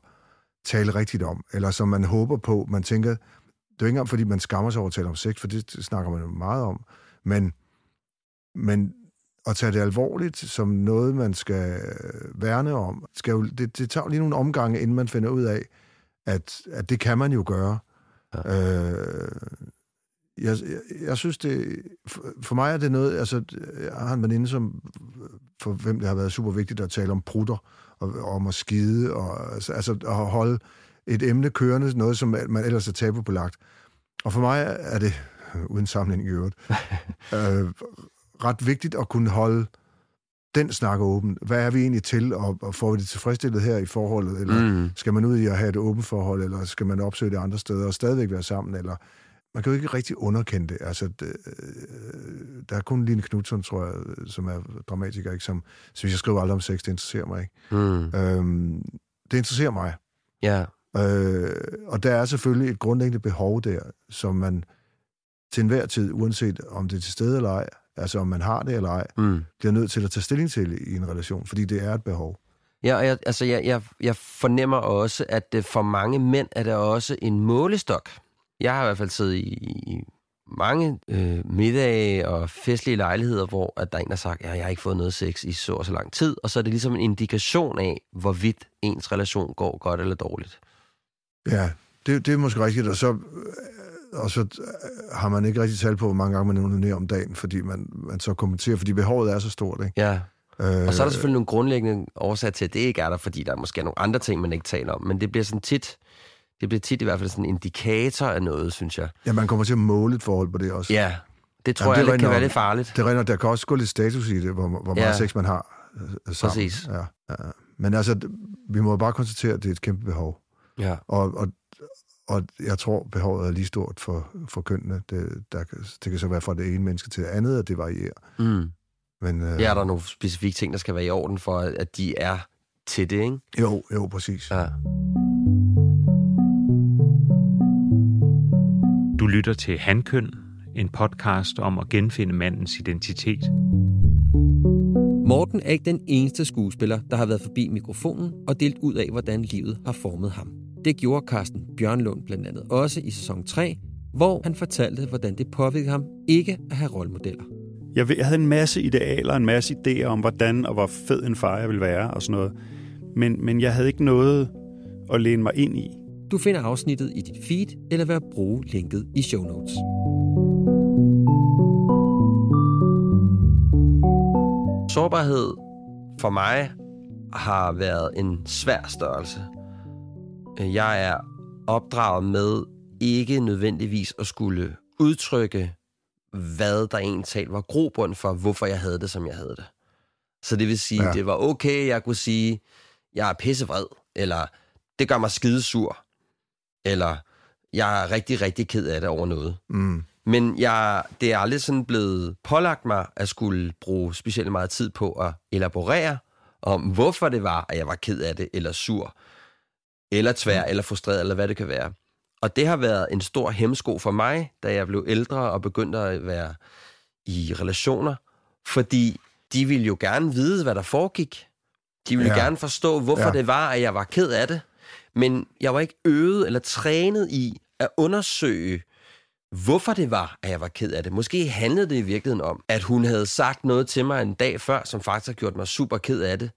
tale rigtigt om, eller som man håber på. Man tænker, det er jo ikke engang, fordi man skammer sig over at tale om sex, for det snakker man jo meget om, men, men at tage det alvorligt som noget, man skal værne om, skal jo, det, det tager jo lige nogle omgange, inden man finder ud af, at, at det kan man jo gøre. Ja. Øh, jeg, jeg, jeg synes, det... For, for mig er det noget... Altså, jeg har en veninde, som, for hvem det har været super vigtigt at tale om prutter, og, og om at skide, og altså, altså at holde et emne kørende, noget, som man ellers er tabubelagt. Og for mig er det, uden sammenligning i øvrigt, øh, ret vigtigt at kunne holde den snak åben. Hvad er vi egentlig til, og, og får vi det tilfredsstillet her i forholdet, eller Mm. skal man ud i at have et åbent forhold, eller skal man opsøge det andre steder og stadigvæk være sammen, eller man kan jo ikke rigtig underkende det. Altså, det, øh, der er kun Line Knudsen, tror jeg, som er dramatiker, ikke? Som, som jeg skriver aldrig om sex, det interesserer mig ikke. Mm. Øhm, det interesserer mig. Ja. Øh, og der er selvfølgelig et grundlæggende behov der, som man til enhver tid, uanset om det er til stede eller ej, altså om man har det eller ej, Mm. bliver nødt til at tage stilling til i en relation, fordi det er et behov. Ja, og jeg, altså jeg, jeg, jeg fornemmer også, at det for mange mænd er der også en målestok. Jeg har i hvert fald siddet i, i mange øh, middage og festlige lejligheder, hvor at der er en, der har sagt, ja, jeg har ikke fået noget sex i så og så lang tid, og så er det ligesom en indikation af, hvorvidt ens relation går godt eller dårligt. Ja, det, det er måske rigtigt, og så, øh, og så øh, har man ikke rigtig tal på, hvor mange gange man onanerer om dagen, fordi man, man så kommenterer, fordi behovet er så stort, ikke? Ja. Øh, Og så er der selvfølgelig nogle grundlæggende årsager til, at det ikke er der, fordi der er måske nogle andre ting, man ikke taler om. Men det bliver sådan tit, det bliver tit i hvert fald sådan en indikator af noget, synes jeg. Ja, man kommer til at måle et forhold på det også. Ja, det tror Jamen, jeg det kan være lidt farligt. Det regner, der kan også gå lidt status i det, hvor, hvor meget Ja. sex man har øh, sammen. Præcis. Ja, ja. Men altså, vi må bare konstatere, at det er et kæmpe behov. Ja. Og, og, og jeg tror, behovet er lige stort for, for kønnene. Det, der, kan- det kan så være fra det ene menneske til det andet, at det varierer. Mm. Men, øh, Ja, er der nogle specifikke ting, der skal være i orden for, at de er til det, ikke? Jo, jo, præcis. Ja. Du lytter til Handkøn, en podcast om at genfinde mandens identitet. Morten er ikke den eneste skuespiller, der har været forbi mikrofonen og delt ud af, hvordan livet har formet ham. Det gjorde Carsten Bjørnlund blandt andet også i sæson 3, hvor han fortalte, hvordan det påvirkede ham ikke at have rollemodeller. Jeg, jeg havde en masse idealer, en masse idéer om, hvordan og hvor fed en far jeg ville være og sådan noget. Men, men jeg havde ikke noget at læne mig ind i. Du finder afsnittet i dit feed, eller ved at bruge linket i show notes. Sårbarhed for mig har været en svær størrelse. Jeg er opdraget med ikke nødvendigvis at skulle udtrykke, hvad der egentlig talt var grobund for, hvorfor jeg havde det, som jeg havde det. Så det vil sige, Ja. det var okay, jeg kunne sige, jeg er pissevred, eller det gør mig skidesur, eller jeg er rigtig, rigtig ked af det over noget. Mm. Men jeg, det er aldrig sådan blevet pålagt mig at skulle bruge specielt meget tid på at elaborere om, hvorfor det var, at jeg var ked af det, eller sur, eller tvær, eller frustreret, eller hvad det kan være. Og det har været en stor hemsko for mig, da jeg blev ældre og begyndte at være i relationer, fordi de ville jo gerne vide, hvad der foregik. De ville Ja. gerne forstå, hvorfor ja. det var, at jeg var ked af det. Men jeg var ikke øvet eller trænet i at undersøge, hvorfor det var, at jeg var ked af det. Måske handlede det i virkeligheden om, at hun havde sagt noget til mig en dag før, som faktisk har gjort mig super ked af det.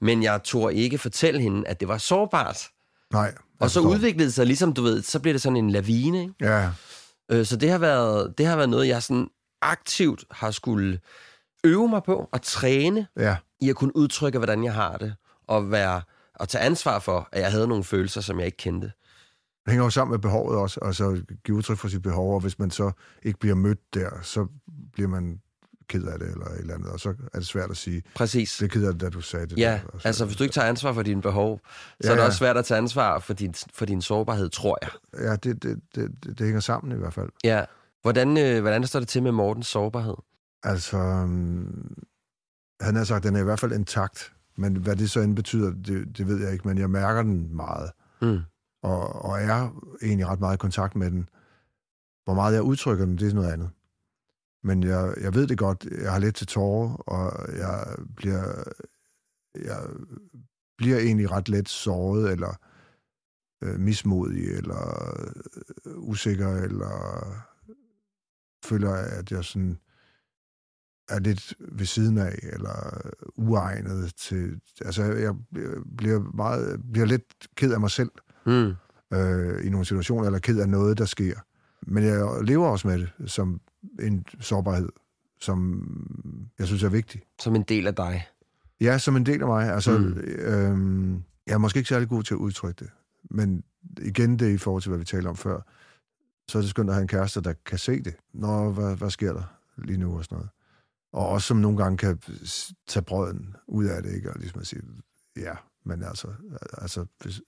Men jeg tog ikke fortælle hende, at det var sårbart. Nej. Og så udviklede det sig ligesom, du ved, så bliver det sådan en lavine. Ikke? Ja, Øh, Så det har, været, det har været noget, jeg sådan aktivt har skulle øve mig på og træne ja. i at kunne udtrykke, hvordan jeg har det. Og være og tage ansvar for, at jeg havde nogle følelser, som jeg ikke kendte. Det hænger jo sammen med behovet også, og så give udtryk for sit behov, og hvis man så ikke bliver mødt der, så bliver man ked af det, eller et eller andet, og så er det svært at sige, Præcis. det er ked af det, da du sagde det. Ja, der, altså hvis du ikke tager ansvar for dine behov, så Ja, er det også svært at tage ansvar for din, for din sårbarhed, tror jeg. Ja, det, det, det, det, det hænger sammen i hvert fald. Ja. Hvordan, øh, hvordan står det til med Mortens sårbarhed? Altså, um, han har sagt, at den er i hvert fald intakt, men hvad det så end betyder, det, det ved jeg ikke, men jeg mærker den meget, Mm. og, og er egentlig ret meget i kontakt med den. Hvor meget jeg udtrykker den, det er noget andet. Men jeg, jeg ved det godt, jeg har let til tårer, og jeg bliver, jeg bliver egentlig ret let såret, eller øh, mismodig, eller øh, usikker, eller føler, at jeg sådan er lidt ved siden af, eller uegnet til... Altså, jeg bliver, meget, bliver lidt ked af mig selv Mm. øh, i nogle situationer, eller ked af noget, der sker. Men jeg lever også med det som en sårbarhed, som jeg synes er vigtig. Som en del af dig. Ja, som en del af mig. Altså, Mm. øhm, jeg er måske ikke særlig god til at udtrykke det. Men igen, det i forhold til, hvad vi talte om før. Så er det skønt at have en kæreste, der kan se det. Nå, hvad, hvad sker der lige nu og sådan noget. Og også som nogle gange kan tage brøden ud af det, ikke? Og ligesom at sige, ja, men altså, altså hvis,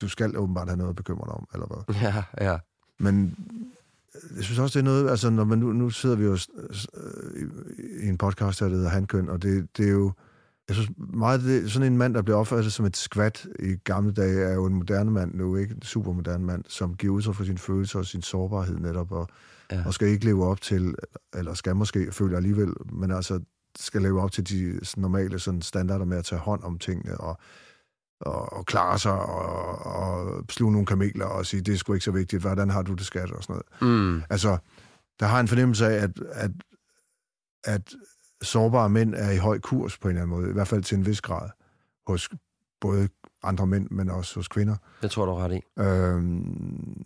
du skal åbenbart have noget at bekymre dig om, eller hvad. Ja, ja. Men jeg synes også, det er noget, altså når man nu, nu sidder vi jo øh, i, i en podcast, der hedder Handkøn, og det, det er jo, jeg synes meget, det, sådan en mand, der bliver opfattet som et skvat i gamle dage, er jo en moderne mand nu, ikke en supermoderne mand, som giver udtryk for sine følelser og sin sårbarhed netop, og, Ja. og skal ikke leve op til, eller skal måske, føle alligevel, men altså skal leve op til de normale sådan, standarder med at tage hånd om tingene, og og, og klare sig og, og sluge nogle kameler og sige, det er sgu ikke så vigtigt, hvordan har du det skat og sådan noget. Mm. Altså, der har en fornemmelse af, at, at, at sårbare mænd er i høj kurs på en eller anden måde, i hvert fald til en vis grad, hos både andre mænd, men også hos kvinder. Det tror du ret i. Øhm,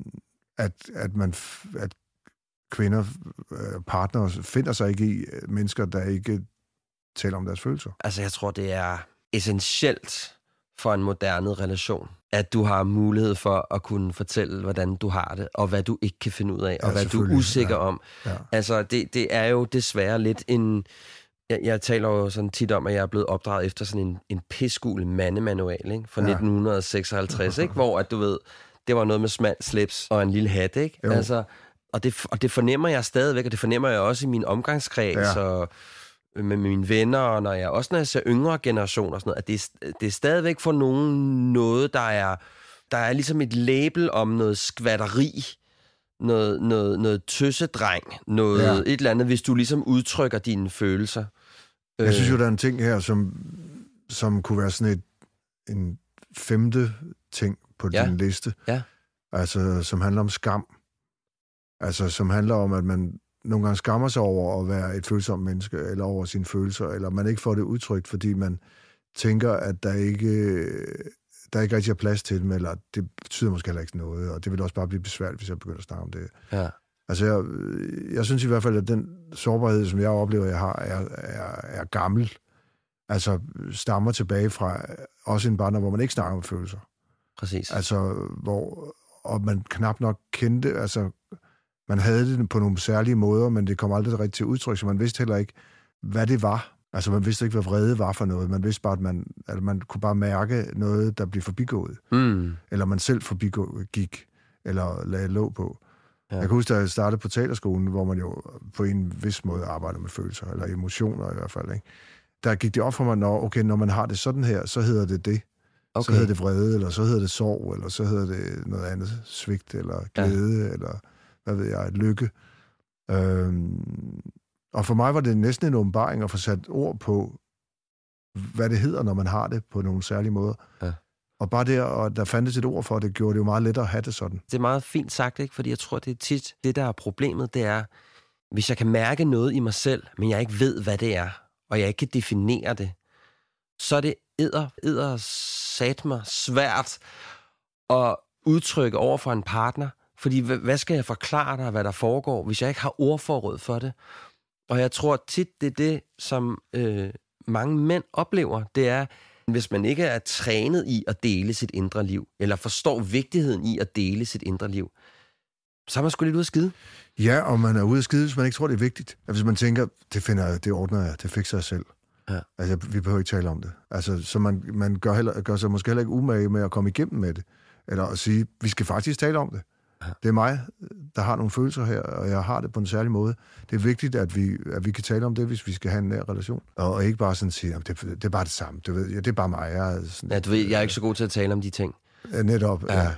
at, at, man, at kvinder, øh, partnere, finder sig ikke i øh, mennesker, der ikke taler om deres følelser. Altså, jeg tror, det er essentielt for en moderne relation, at du har mulighed for at kunne fortælle, hvordan du har det, og hvad du ikke kan finde ud af, og Ja, hvad du er usikker Ja. om. Ja. Altså, det, det er jo desværre lidt en... Jeg, jeg taler jo sådan tit om, at jeg er blevet opdraget efter sådan en, en pissgul mandemanual, ikke? Fra Ja. 1956, ikke? Hvor, at du ved, det var noget med smal slips og en lille hat, ikke? Jo. Altså, og, det, og det fornemmer jeg stadigvæk, og det fornemmer jeg også i min omgangskreds, Ja. og med mine venner, og når jeg, også når jeg ser yngre generationer og sådan noget, at det, er- det er stadigvæk for nogen noget, der er, der er ligesom et label om noget skvatteri, noget, noget, noget tøssedreng, noget Ja. ja. et eller andet, hvis du ligesom udtrykker dine følelser. Jeg synes jo, der er en ting her, som, som kunne være sådan et, en femte ting på Ja. din liste. Ja. Altså, som handler om skam. Altså, som handler om, at man nogle gange skammer sig over at være et følsomt menneske, eller over sine følelser, eller man ikke får det udtrykt, fordi man tænker, at der ikke, der ikke rigtig er plads til dem, eller det betyder måske heller ikke noget, og det vil også bare blive besværligt, hvis jeg begynder at snakke om det. Ja. Altså, jeg, jeg synes i hvert fald, at den sårbarhed, som jeg oplever, jeg har, er, er, er gammel. Altså, stammer tilbage fra også en barndom, hvor man ikke snakker om følelser. Præcis. Altså, hvor og man knap nok kendte, altså, man havde det på nogle særlige måder, men det kom aldrig rigtig til udtryk, så man vidste heller ikke, hvad det var. Altså, man vidste ikke, hvad vrede var for noget. Man vidste bare, at man, at man kunne bare mærke noget, der blev forbigået. Mm. Eller man selv forbigik, eller lagde låg på. Ja. Jeg kan huske, da jeg startede på teaterskolen, hvor man jo på en vis måde arbejder med følelser, eller emotioner i hvert fald. Ikke? Der gik det op for mig, når, okay, når man har det sådan her, så hedder det det. Okay. Så hedder det vrede, eller så hedder det sorg, eller så hedder det noget andet, svigt, eller glæde, ja. eller hvad ved jeg, lykke. Øhm, og for mig var det næsten en åbenbaring at få sat ord på, hvad det hedder, når man har det på nogle særlige måder. Ja. Og bare det, og der fandtes et ord for det, gjorde det jo meget lettere at have det sådan. Det er meget fint sagt, ikke? Fordi jeg tror, det er tit, det der er problemet, det er, hvis jeg kan mærke noget i mig selv, men jeg ikke ved, hvad det er, og jeg ikke kan definere det, så er det edder, edder sat mig svært at udtrykke over for en partner, fordi hvad skal jeg forklare dig, hvad der foregår, hvis jeg ikke har ordforråd for det? Og jeg tror tit, det er det, som øh, mange mænd oplever, det er, hvis man ikke er trænet i at dele sit indre liv, eller forstår vigtigheden i at dele sit indre liv, Så er man sgu lidt ude at skide. Ja, og man er ude at skide, hvis man ikke tror, det er vigtigt. Altså, hvis man tænker, det finder jeg, det ordner jeg, det fikser jeg selv. Ja. Altså, vi behøver ikke tale om det. Altså, så man, man gør, heller, gør sig måske heller ikke umage med at komme igennem med det. Eller at sige, vi skal faktisk tale om det. Det er mig, der har nogle følelser her, og jeg har det på en særlig måde. Det er vigtigt, at vi, at vi kan tale om det, hvis vi skal have en nær relation. Og ikke bare sådan sige, at det, det er bare det samme. Du ved, ja, det er bare mig. Jeg er, sådan, Ja, du ved, jeg er ikke så god til at tale om de ting. Netop, ja. ja.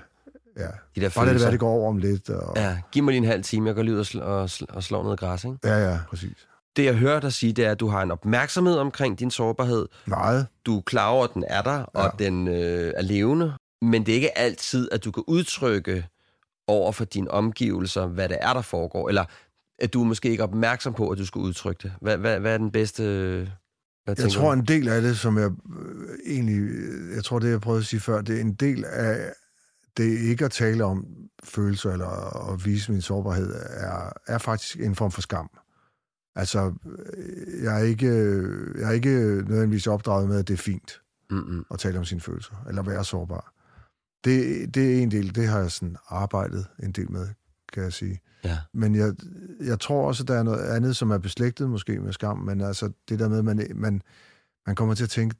ja. De der Bare lad det være, det går over om lidt. Og... Ja, giv mig lige en halv time, jeg går lige ud og, sl- og, sl- og slår noget græs, ikke? ja, ja, præcis. Det, jeg hører dig sige, det er, at du har en opmærksomhed omkring din sårbarhed. Meget. Du er klar over, at den er der, og Ja. den øh, er levende. Men det er ikke altid, at du kan udtrykke over for dine omgivelser, hvad det er, der foregår. Eller at du er måske ikke opmærksom på, at du skal udtrykke det. Hvad, hvad, hvad er den bedste... Hvad Jeg tror, du? en del af det, som jeg øh, egentlig... øh, Jeg tror, det jeg prøvede at sige før, det er en del af det ikke at tale om følelser eller at vise min sårbarhed, er, er faktisk en form for skam. Altså, øh, jeg er ikke, jeg er ikke nødvendigvis opdraget med, at det er fint Mm-mm. at tale om sine følelser, eller være sårbar. Det, det er en del, det har jeg sådan arbejdet en del med, kan jeg sige. Ja. Men jeg, jeg tror også, at der er noget andet, som er beslægtet måske med skam, men altså det der med, at man, man, man kommer til at tænke,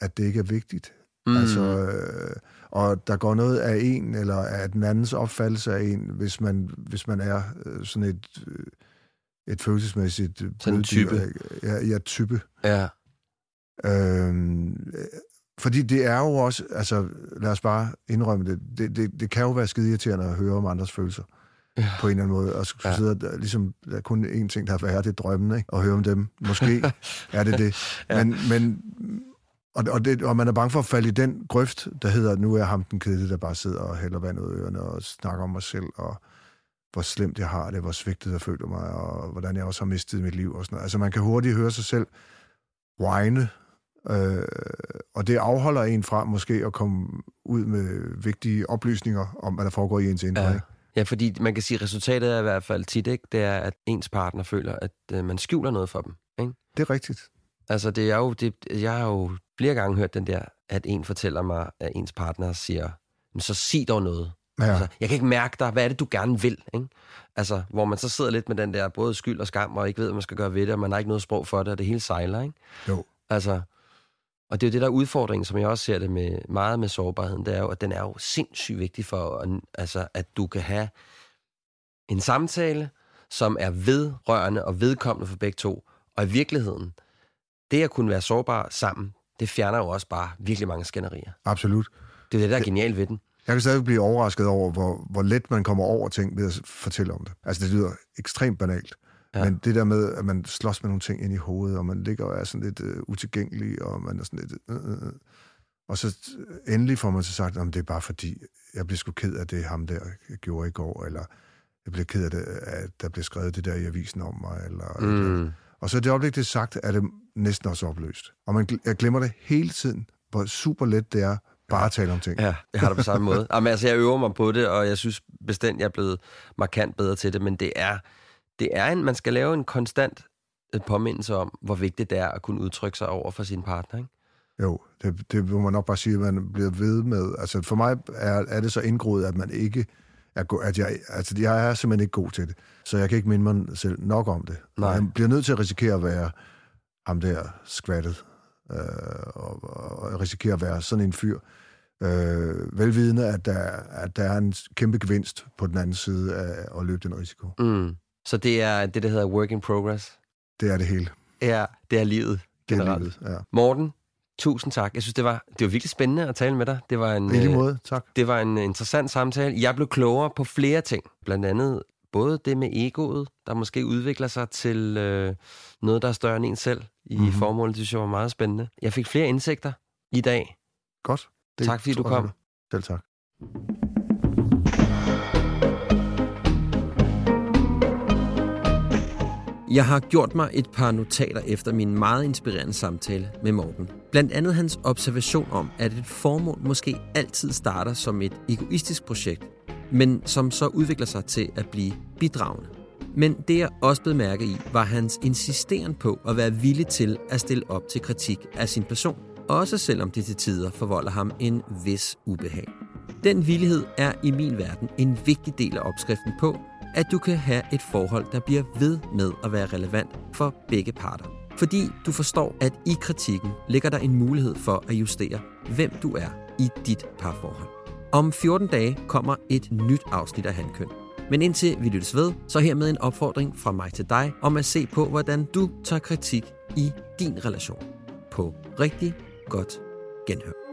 at det ikke er vigtigt. Mm. Altså, øh, og der går noget af en, eller af den andens opfattelse af en, hvis man, hvis man er øh, sådan et, øh, et følelsesmæssigt øh, Sådan en type. Ja, ja, type. Ja. Øhm, øh, fordi det er jo også, altså lad os bare indrømme det, det, det, det kan jo være skide irriterende at høre om andres følelser. Ja. På en eller anden måde. Og skulle Ja. sidde, der, ligesom, der er kun én ting, der er værre, det er drømmen, ikke? Og høre om dem. Måske er det det. Ja. Men, men og, og, det, og man er bange for at falde i den grøft, der hedder, nu er jeg ham den kedelige, der bare sidder og hælder vand ud af ørerne og snakker om mig selv, og hvor slemt jeg har det, hvor svigtet jeg føler mig, og hvordan jeg også har mistet mit liv og sådan noget. Altså man kan hurtigt høre sig selv whine, øh, og det afholder en fra måske at komme ud med vigtige oplysninger om, hvad der foregår i ens indre. Ja. ikke? ja, fordi man kan sige, at resultatet er i hvert fald tit, ikke? det er, at ens partner føler, at øh, man skjuler noget for dem. Ikke? Det er rigtigt. Altså, det er jo, det, jeg har jo flere gange hørt den der, at en fortæller mig, at ens partner siger, "Men så sig dog noget. Ja. Altså, jeg kan ikke mærke dig. Hvad er det, du gerne vil? Ikke? Altså, hvor man så sidder lidt med den der både skyld og skam, og ikke ved, hvad man skal gøre ved det, og man har ikke noget sprog for det, og det hele sejler. Ikke? Jo. Altså, og det er jo det, der er udfordringen, som jeg også ser det med, meget med sårbarheden, det er jo, at den er jo sindssygt vigtig for, at- altså, at du kan have en samtale, som er vedrørende og vedkommende for begge to. Og i virkeligheden, det at kunne være sårbar sammen, det fjerner jo også bare virkelig mange skænderier. Absolut. Det er det, der er genialt ved den. Jeg kan stadig blive overrasket over, hvor, hvor let man kommer over ting ved at fortælle om det. Altså, det lyder ekstremt banalt. Ja. Men det der med, at man slås med nogle ting ind i hovedet, og man ligger og er sådan lidt uh, utilgængelig, og man er sådan lidt... Uh, uh, og så endelig får man så sagt, at det er bare fordi, jeg bliver sgu ked af det, ham der gjorde i går, eller jeg bliver ked af det, at der blev skrevet det der i avisen om mig, eller... Mm. Og så i det øjeblik, det er sagt, er det næsten også opløst. Og man, jeg glemmer det hele tiden, hvor super let det er bare at tale om ting. Ja, jeg har det på samme måde. Jamen, altså, jeg øver mig på det, og jeg synes bestemt, jeg er blevet markant bedre til det, men det er, det er en, man skal lave en konstant øh, påmindelse om, hvor vigtigt det er at kunne udtrykke sig over for sin partner. Ikke? Jo, det, det må man nok bare sige, at man bliver ved med. Altså for mig er, er det så indgroet, at man ikke er god, at jeg, altså jeg er simpelthen ikke god til det. Så jeg kan ikke minde mig selv nok om det. Nej. Jeg bliver nødt til at risikere at være ham der skvattet, øh, og, og risikere at være sådan en fyr. Øh, velvidende, at der, at der er en kæmpe gevinst på den anden side af at løbe den risiko. Mm. Så det er det, der hedder work in progress. Det er det hele. Ja, det er livet Det er generelt. livet, ja. Morten, tusind tak. Jeg synes, det var, det var virkelig spændende at tale med dig. Det var en, I øh, måde, tak. Det var en interessant samtale. Jeg blev klogere på flere ting. Blandt andet både det med egoet, der måske udvikler sig til øh, noget, der er større end en selv i mm-hmm. Mhm. formålet. Det synes jeg var meget spændende. Jeg fik flere indsigter i dag. Godt. Det Tak, fordi du kom. Selv tak. Jeg har gjort mig et par notater efter min meget inspirerende samtale med Morten. Blandt andet hans observation om, at et formål måske altid starter som et egoistisk projekt, men som så udvikler sig til at blive bidragende. Men det jeg også blev mærke i, var hans insisteren på at være villig til at stille op til kritik af sin person, også selvom det til tider forvolder ham en vis ubehag. Den villighed er i min verden en vigtig del af opskriften på, at du kan have et forhold, der bliver ved med at være relevant for begge parter. Fordi du forstår, at i kritikken ligger der en mulighed for at justere, hvem du er i dit parforhold. Om 14 dage kommer et nyt afsnit af Handkøn. Men indtil vi lyttes ved, så hermed en opfordring fra mig til dig om at se på, hvordan du tager kritik i din relation. På rigtig godt genhør.